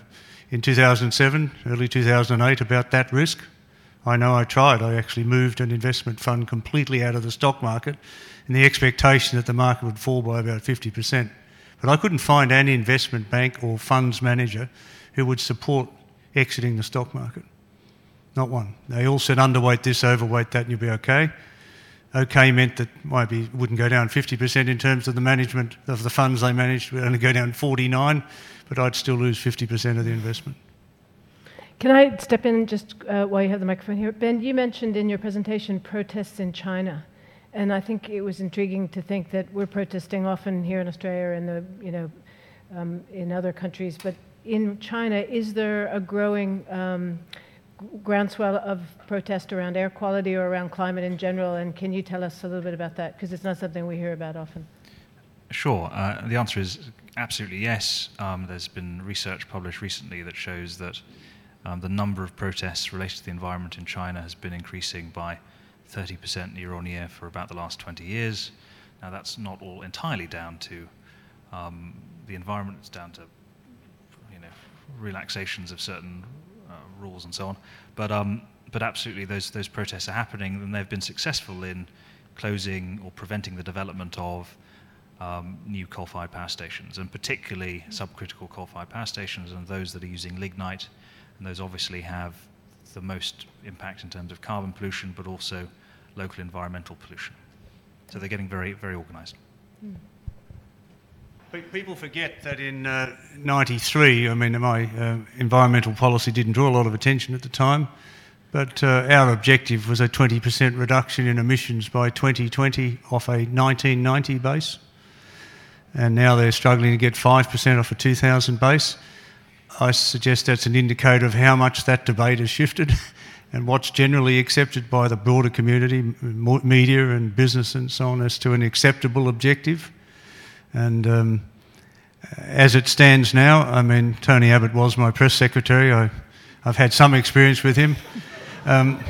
in 2007, early 2008 about that risk. I know I tried. I actually moved an investment fund completely out of the stock market in the expectation that the market would fall by about 50%. But I couldn't find any investment bank or funds manager who would support exiting the stock market. Not one. They all said underweight this, overweight that, and you'll be okay. Okay meant that maybe wouldn't go down 50% in terms of the management of the funds they managed, would only go down 49, but I'd still lose 50% of the investment. Can I step in just uh, while you have the microphone here? Ben, you mentioned in your presentation protests in China. And I think it was intriguing to think that we're protesting often here in Australia and the, you know, um, in other countries. But in China, is there a growing um, groundswell of protest around air quality or around climate in general? And can you tell us a little bit about that? Because it's not something we hear about often. Sure. Uh, the answer is absolutely yes. Um, there's been research published recently that shows that um, the number of protests related to the environment in China has been increasing by 30% year on year for about the last 20 years. Now, that's not all entirely down to um, the environment, it's down to you know, relaxations of certain rules and so on. But, um, but absolutely, those, those protests are happening, and they've been successful in closing or preventing the development of um, new coal fired power stations, and particularly subcritical coal fired power stations and those that are using lignite and those obviously have the most impact in terms of carbon pollution, but also local environmental pollution. So they're getting very, very organised. Mm. People forget that in uh, 93, I mean, my uh, environmental policy didn't draw a lot of attention at the time, but uh, our objective was a 20% reduction in emissions by 2020 off a 1990 base. And now they're struggling to get 5% off a 2000 base. I suggest that's an indicator of how much that debate has shifted and what's generally accepted by the broader community, media and business and so on, as to an acceptable objective. And um, as it stands now, I mean, Tony Abbott was my press secretary. I, have had some experience with him. Um,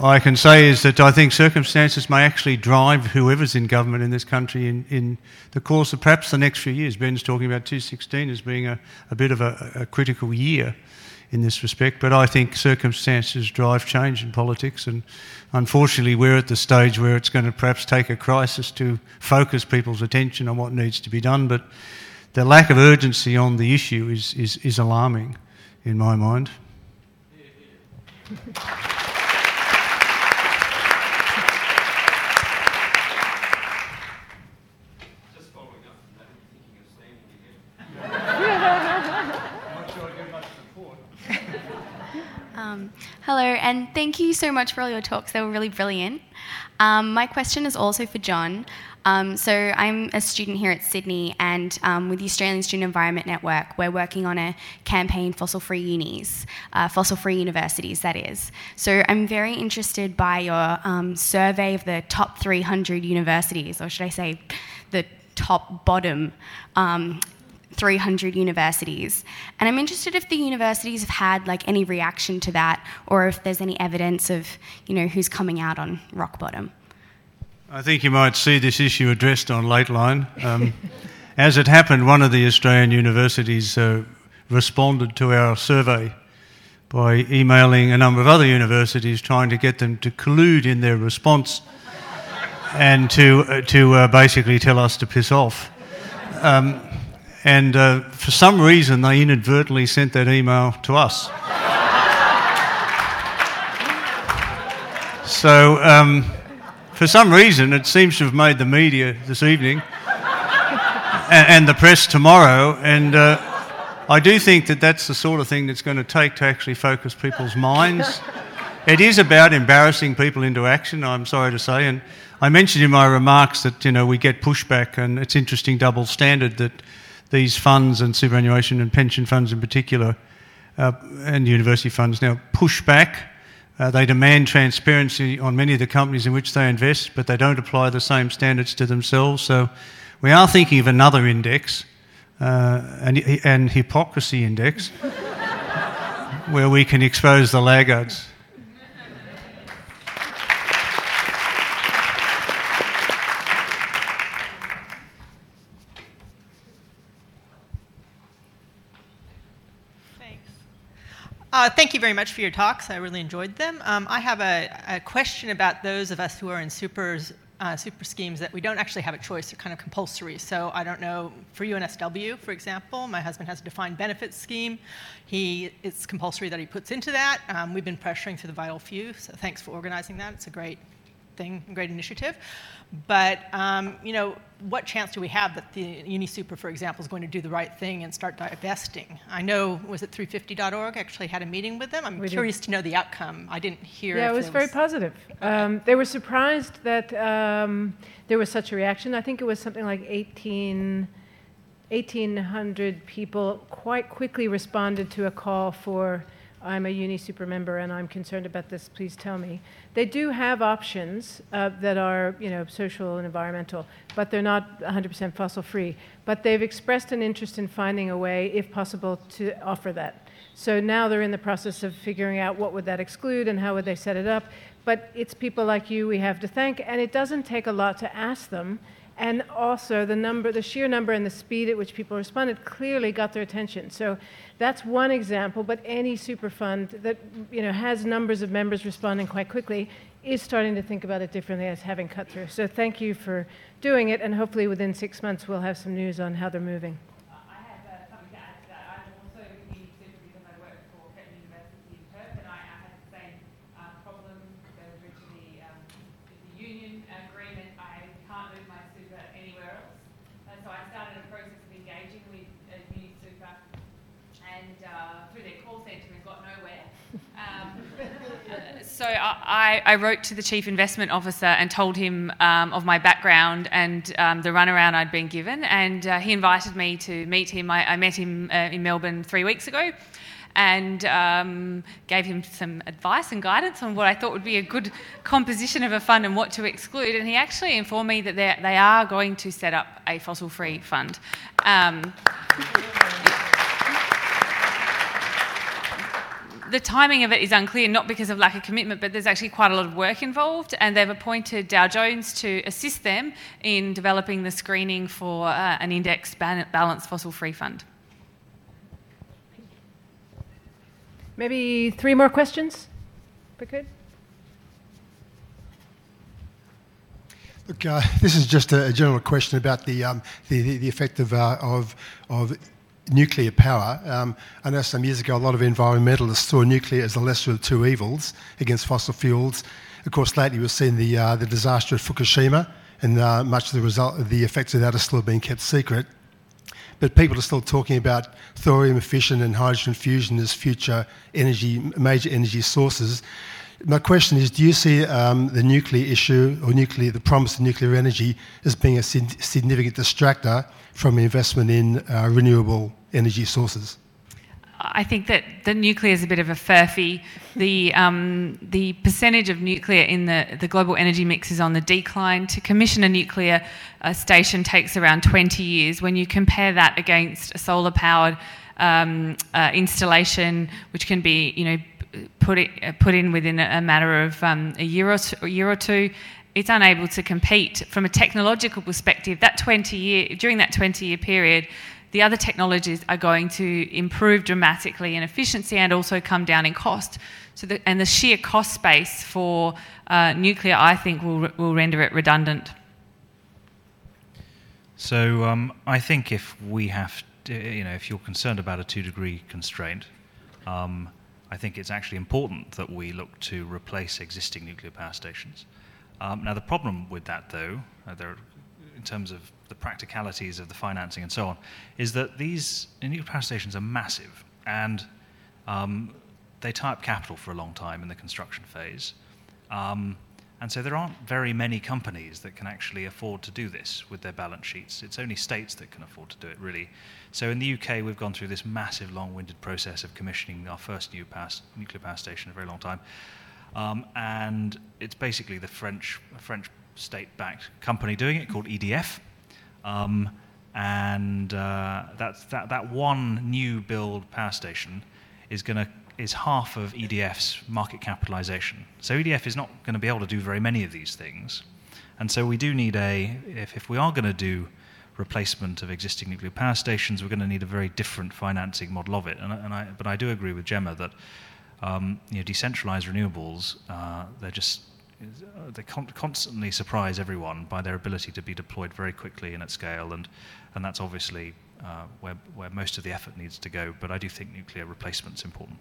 I can say is that I think circumstances may actually drive whoever's in government in this country in, in the course of perhaps the next few years. Ben's talking about 2016 as being a, a bit of a, a, critical year in this respect, but I think circumstances drive change in politics, and unfortunately, we're at the stage where it's going to perhaps take a crisis to focus people's attention on what needs to be done. But the lack of urgency on the issue is, is, is alarming in my mind. Hello, and thank you so much for all your talks. They were really brilliant. Um, my question is also for John. Um, so, I'm a student here at Sydney, and um, with the Australian Student Environment Network, we're working on a campaign, Fossil Free Unis, uh, Fossil Free Universities, that is. So, I'm very interested by your um, survey of the top 300 universities, or should I say, the top bottom um, 300 universities. And I'm interested if the universities have had like any reaction to that or if there's any evidence of, you know, who's coming out on rock bottom. I think you might see this issue addressed on Lateline. Um, as it happened, one of the Australian universities uh, responded to our survey by emailing a number of other universities trying to get them to collude in their response and to, uh, to uh, basically tell us to piss off. Um, and uh, for some reason, they inadvertently sent that email to us. so, um, for some reason, it seems to have made the media this evening and, and, the press tomorrow. And uh, I do think that that's the sort of thing that's going to take to actually focus people's minds. It is about embarrassing people into action, I'm sorry to say. And I mentioned in my remarks that, you know, we get pushback, and it's interesting double standard that these funds and superannuation and pension funds in particular, uh, and university funds now push back. Uh, they demand transparency on many of the companies in which they invest, but they don't apply the same standards to themselves. So we are thinking of another index, uh, an, an hypocrisy index, where we can expose the laggards. Uh, thank you very much for your talks. I really enjoyed them. Um, I have a, a, question about those of us who are in supers, uh, super schemes that we don't actually have a choice. They're kind of compulsory. So I don't know, for UNSW, for example, my husband has a defined benefit scheme. He, it's compulsory that he puts into that. Um, we've been pressuring through the Vital Few, so thanks for organizing that. It's a great thing, great initiative. But um, you know, what chance do we have that the UniSuper, for example, is going to do the right thing and start divesting? I know was it 350.org actually had a meeting with them. I'm we curious did. to know the outcome. I didn't hear. Yeah, it was very positive. Okay. Um, they were surprised that um, there was such a reaction. I think it was something like 18. 1,800 people quite quickly responded to a call for I'm a UniSuper member and I'm concerned about this, please tell me. They do have options uh, that are, you know, social and environmental, but they're not 100% fossil free. But they've expressed an interest in finding a way, if possible, to offer that. So now they're in the process of figuring out what would that exclude and how would they set it up. But it's people like you we have to thank, and it doesn't take a lot to ask them and also the number, the sheer number and the speed at which people responded clearly got their attention. So that's one example, but any superfund that you know, has numbers of members responding quite quickly is starting to think about it differently as having cut through. So thank you for doing it, and hopefully within six months we'll have some news on how they're moving. I, I, wrote to the chief investment officer and told him um, of my background and um, the runaround I'd been given, and uh, he invited me to meet him. I, I met him uh, in Melbourne three weeks ago, and um, gave him some advice and guidance on what I thought would be a good composition of a fund and what to exclude. And he actually informed me that they are going to set up a fossil-free fund. Um, the timing of it is unclear, not because of lack of commitment, but there's actually quite a lot of work involved, and they've appointed Dow Jones to assist them in developing the screening for uh, an index balanced fossil free fund. Maybe three more questions, if we could. Look, uh, this is just a, a, general question about the, um, the, the, effect of, uh, of, of nuclear power. Um, I know some years ago a lot of environmentalists saw nuclear as the lesser of two evils against fossil fuels. Of course, lately we've seen the, uh, the disaster at Fukushima, and uh, much of the result, the effects of that are still being kept secret. But people are still talking about thorium fission and hydrogen fusion as future energy, major energy sources. My question is: Do you see um, the nuclear issue or nuclear, the promise of nuclear energy, as being a significant distractor from investment in uh, renewable energy sources? I think that the nuclear is a bit of a furphy. The, um, the percentage of nuclear in the, the global energy mix is on the decline. To commission a nuclear uh, station takes around 20 years. When you compare that against a solar powered um, uh, installation, which can be you know, put, it, uh, put in within a matter of um, a, year or two, a year or two, it's unable to compete from a technological perspective. That 20 year, during that 20 year period, the other technologies are going to improve dramatically in efficiency and also come down in cost. So the, and the sheer cost base for uh, nuclear, I think, will, will render it redundant. So um, I think if we have, to, you know, if you're concerned about a two-degree constraint, um, I think it's actually important that we look to replace existing nuclear power stations. Um, now, the problem with that, though, uh, there, in terms of the practicalities of the financing and so on, is that these nuclear power stations are massive and um, they tie up capital for a long time in the construction phase. Um, and so there aren't very many companies that can actually afford to do this with their balance sheets. It's only states that can afford to do it, really. So in the UK, we've gone through this massive, long winded process of commissioning our first new power, nuclear power station in a very long time. Um, and it's basically the French, French state backed company doing it called EDF. Um, and uh, that, that, that one new build power station is going to is half of EDF's market capitalization. So EDF is not going to be able to do very many of these things. And so we do need a, if, if we are going to do replacement of existing nuclear power stations, we're going to need a very different financing model of it. And, and I, but I do agree with Gemma that um, you know, decentralized renewables, uh, they're just, they con- constantly surprise everyone by their ability to be deployed very quickly and at scale. And, and that's obviously uh, where, where most of the effort needs to go. But I do think nuclear replacement is important.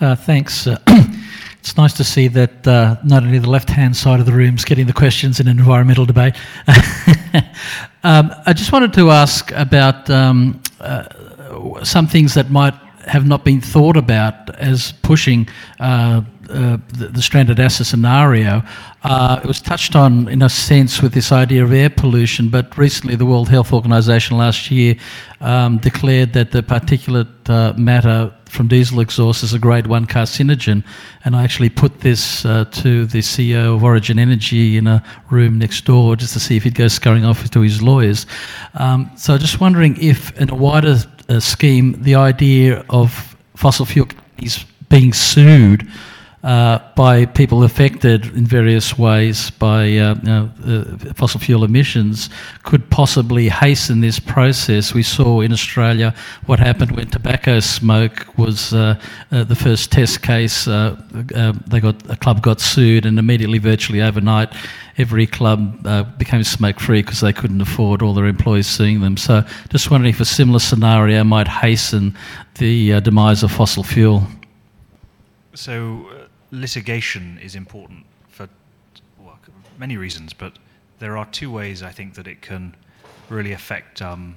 Uh, thanks. Uh, it's nice to see that uh, not only the left hand side of the room is getting the questions in an environmental debate. um, I just wanted to ask about um, uh, some things that might have not been thought about as pushing uh, uh, the, the, stranded asset scenario. Uh, it was touched on in a sense with this idea of air pollution, but recently the World Health Organization last year um, declared that the particulate uh, matter from diesel exhaust is a grade one carcinogen. And I actually put this uh, to the CEO of Origin Energy in a room next door just to see if he'd go scurrying off to his lawyers. Um, so just wondering if, in a wider uh, scheme, the idea of fossil fuel companies being sued uh, by people affected in various ways by uh, know, uh, fossil fuel emissions could possibly hasten this process. We saw in Australia what happened when tobacco smoke was uh, uh, the first test case. Uh, they got a club got sued, and immediately, virtually overnight, every club became smoke free because they couldn't afford all their employees suing them. So, just wondering if a similar scenario might hasten the demise of fossil fuel. So litigation is important for well, many reasons, but there are two ways I think that it can really affect um,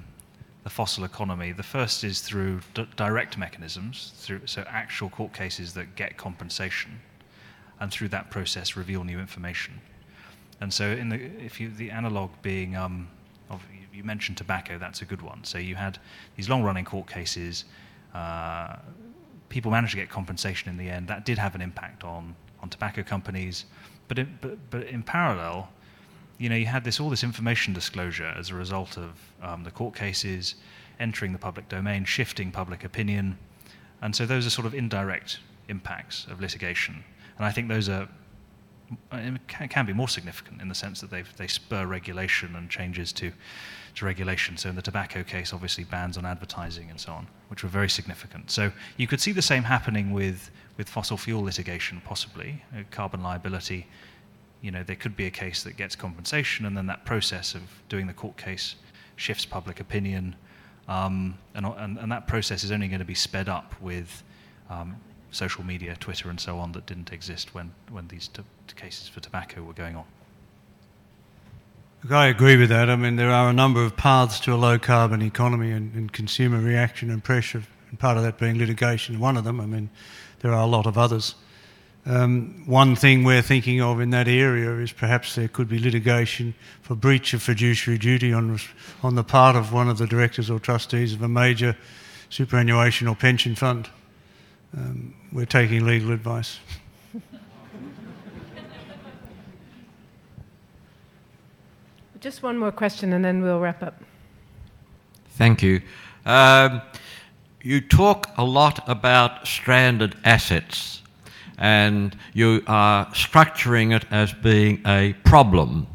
the fossil economy. The first is through d- direct mechanisms, through so actual court cases that get compensation, and through that process reveal new information. And so, in the if you the analog being um, of, you mentioned tobacco, that's a good one. So you had these long-running court cases. Uh, people managed to get compensation in the end. That did have an impact on, on tobacco companies. But in, but, but in parallel, you know, you had this all this information disclosure as a result of um, the court cases entering the public domain, shifting public opinion, and so those are sort of indirect impacts of litigation. And I think those are can, can be more significant in the sense that they they spur regulation and changes to to regulation. So in the tobacco case, obviously bans on advertising and so on, which were very significant. So you could see the same happening with, with fossil fuel litigation, possibly, uh, carbon liability. You know, there could be a case that gets compensation, and then that process of doing the court case shifts public opinion, um, and, and, and, that process is only going to be sped up with um, social media, Twitter, and so on that didn't exist when, when these t- cases for tobacco were going on. I agree with that. I mean, there are a number of paths to a low carbon economy and, and, consumer reaction and pressure, and part of that being litigation, one of them. I mean, there are a lot of others. Um, one thing we're thinking of in that area is perhaps there could be litigation for breach of fiduciary duty on, on the part of one of the directors or trustees of a major superannuation or pension fund. Um, we're taking legal advice. Just one more question and then we'll wrap up. Thank you. Um, you talk a lot about stranded assets and you are structuring it as being a problem.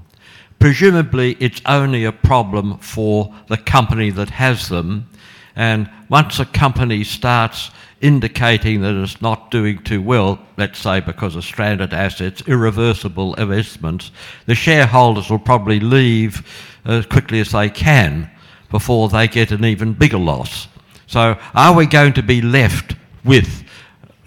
presumably it's only a problem for the company that has them. And once a company starts indicating that it's not doing too well, let's say because of stranded assets, irreversible investments, the shareholders will probably leave as quickly as they can before they get an even bigger loss. So, are we going to be left with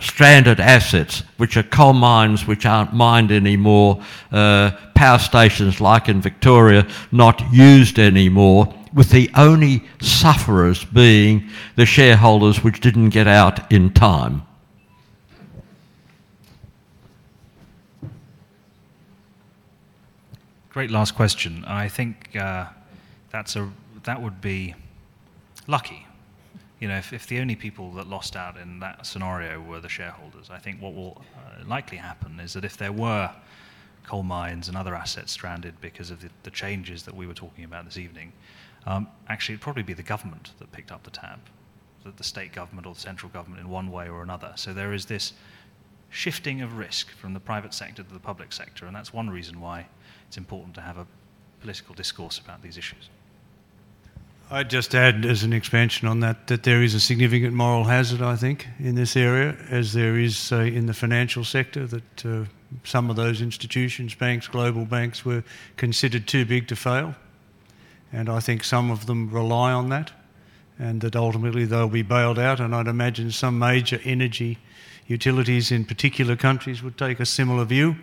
stranded assets, which are coal mines which aren't mined anymore, uh, power stations like in Victoria not used anymore, with the only sufferers being the shareholders which didn't get out in time? Great last question. I think uh, that's a that would be lucky. You know, if, if the only people that lost out in that scenario were the shareholders, I think what will uh, likely happen is that if there were coal mines and other assets stranded because of the, the changes that we were talking about this evening, um, actually it'd probably be the government that picked up the tab, the, the state government or the central government in one way or another. So there is this shifting of risk from the private sector to the public sector, and that's one reason why it's important to have a political discourse about these issues. I'd just add, as an expansion on that, that there is a significant moral hazard, I think, in this area, as there is uh, in the financial sector, that uh, some of those institutions, banks, global banks, were considered too big to fail. And I think some of them rely on that, and that ultimately they'll be bailed out. And I'd imagine some major energy utilities in particular countries would take a similar view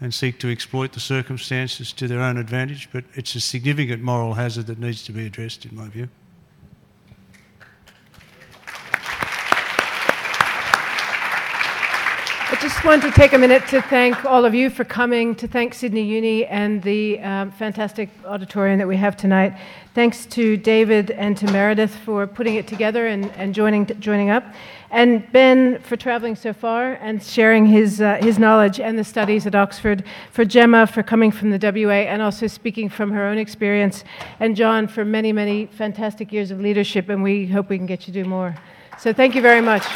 and seek to exploit the circumstances to their own advantage. But it's a significant moral hazard that needs to be addressed, in my view. I just want to take a minute to thank all of you for coming, to thank Sydney Uni and the um, fantastic auditorium that we have tonight. Thanks to David and to Meredith for putting it together and, and joining, joining up. And Ben for traveling so far and sharing his, uh, his knowledge and the studies at Oxford. For Gemma for coming from the WA and also speaking from her own experience. And John for many, many fantastic years of leadership. And we hope we can get you to do more. So thank you very much.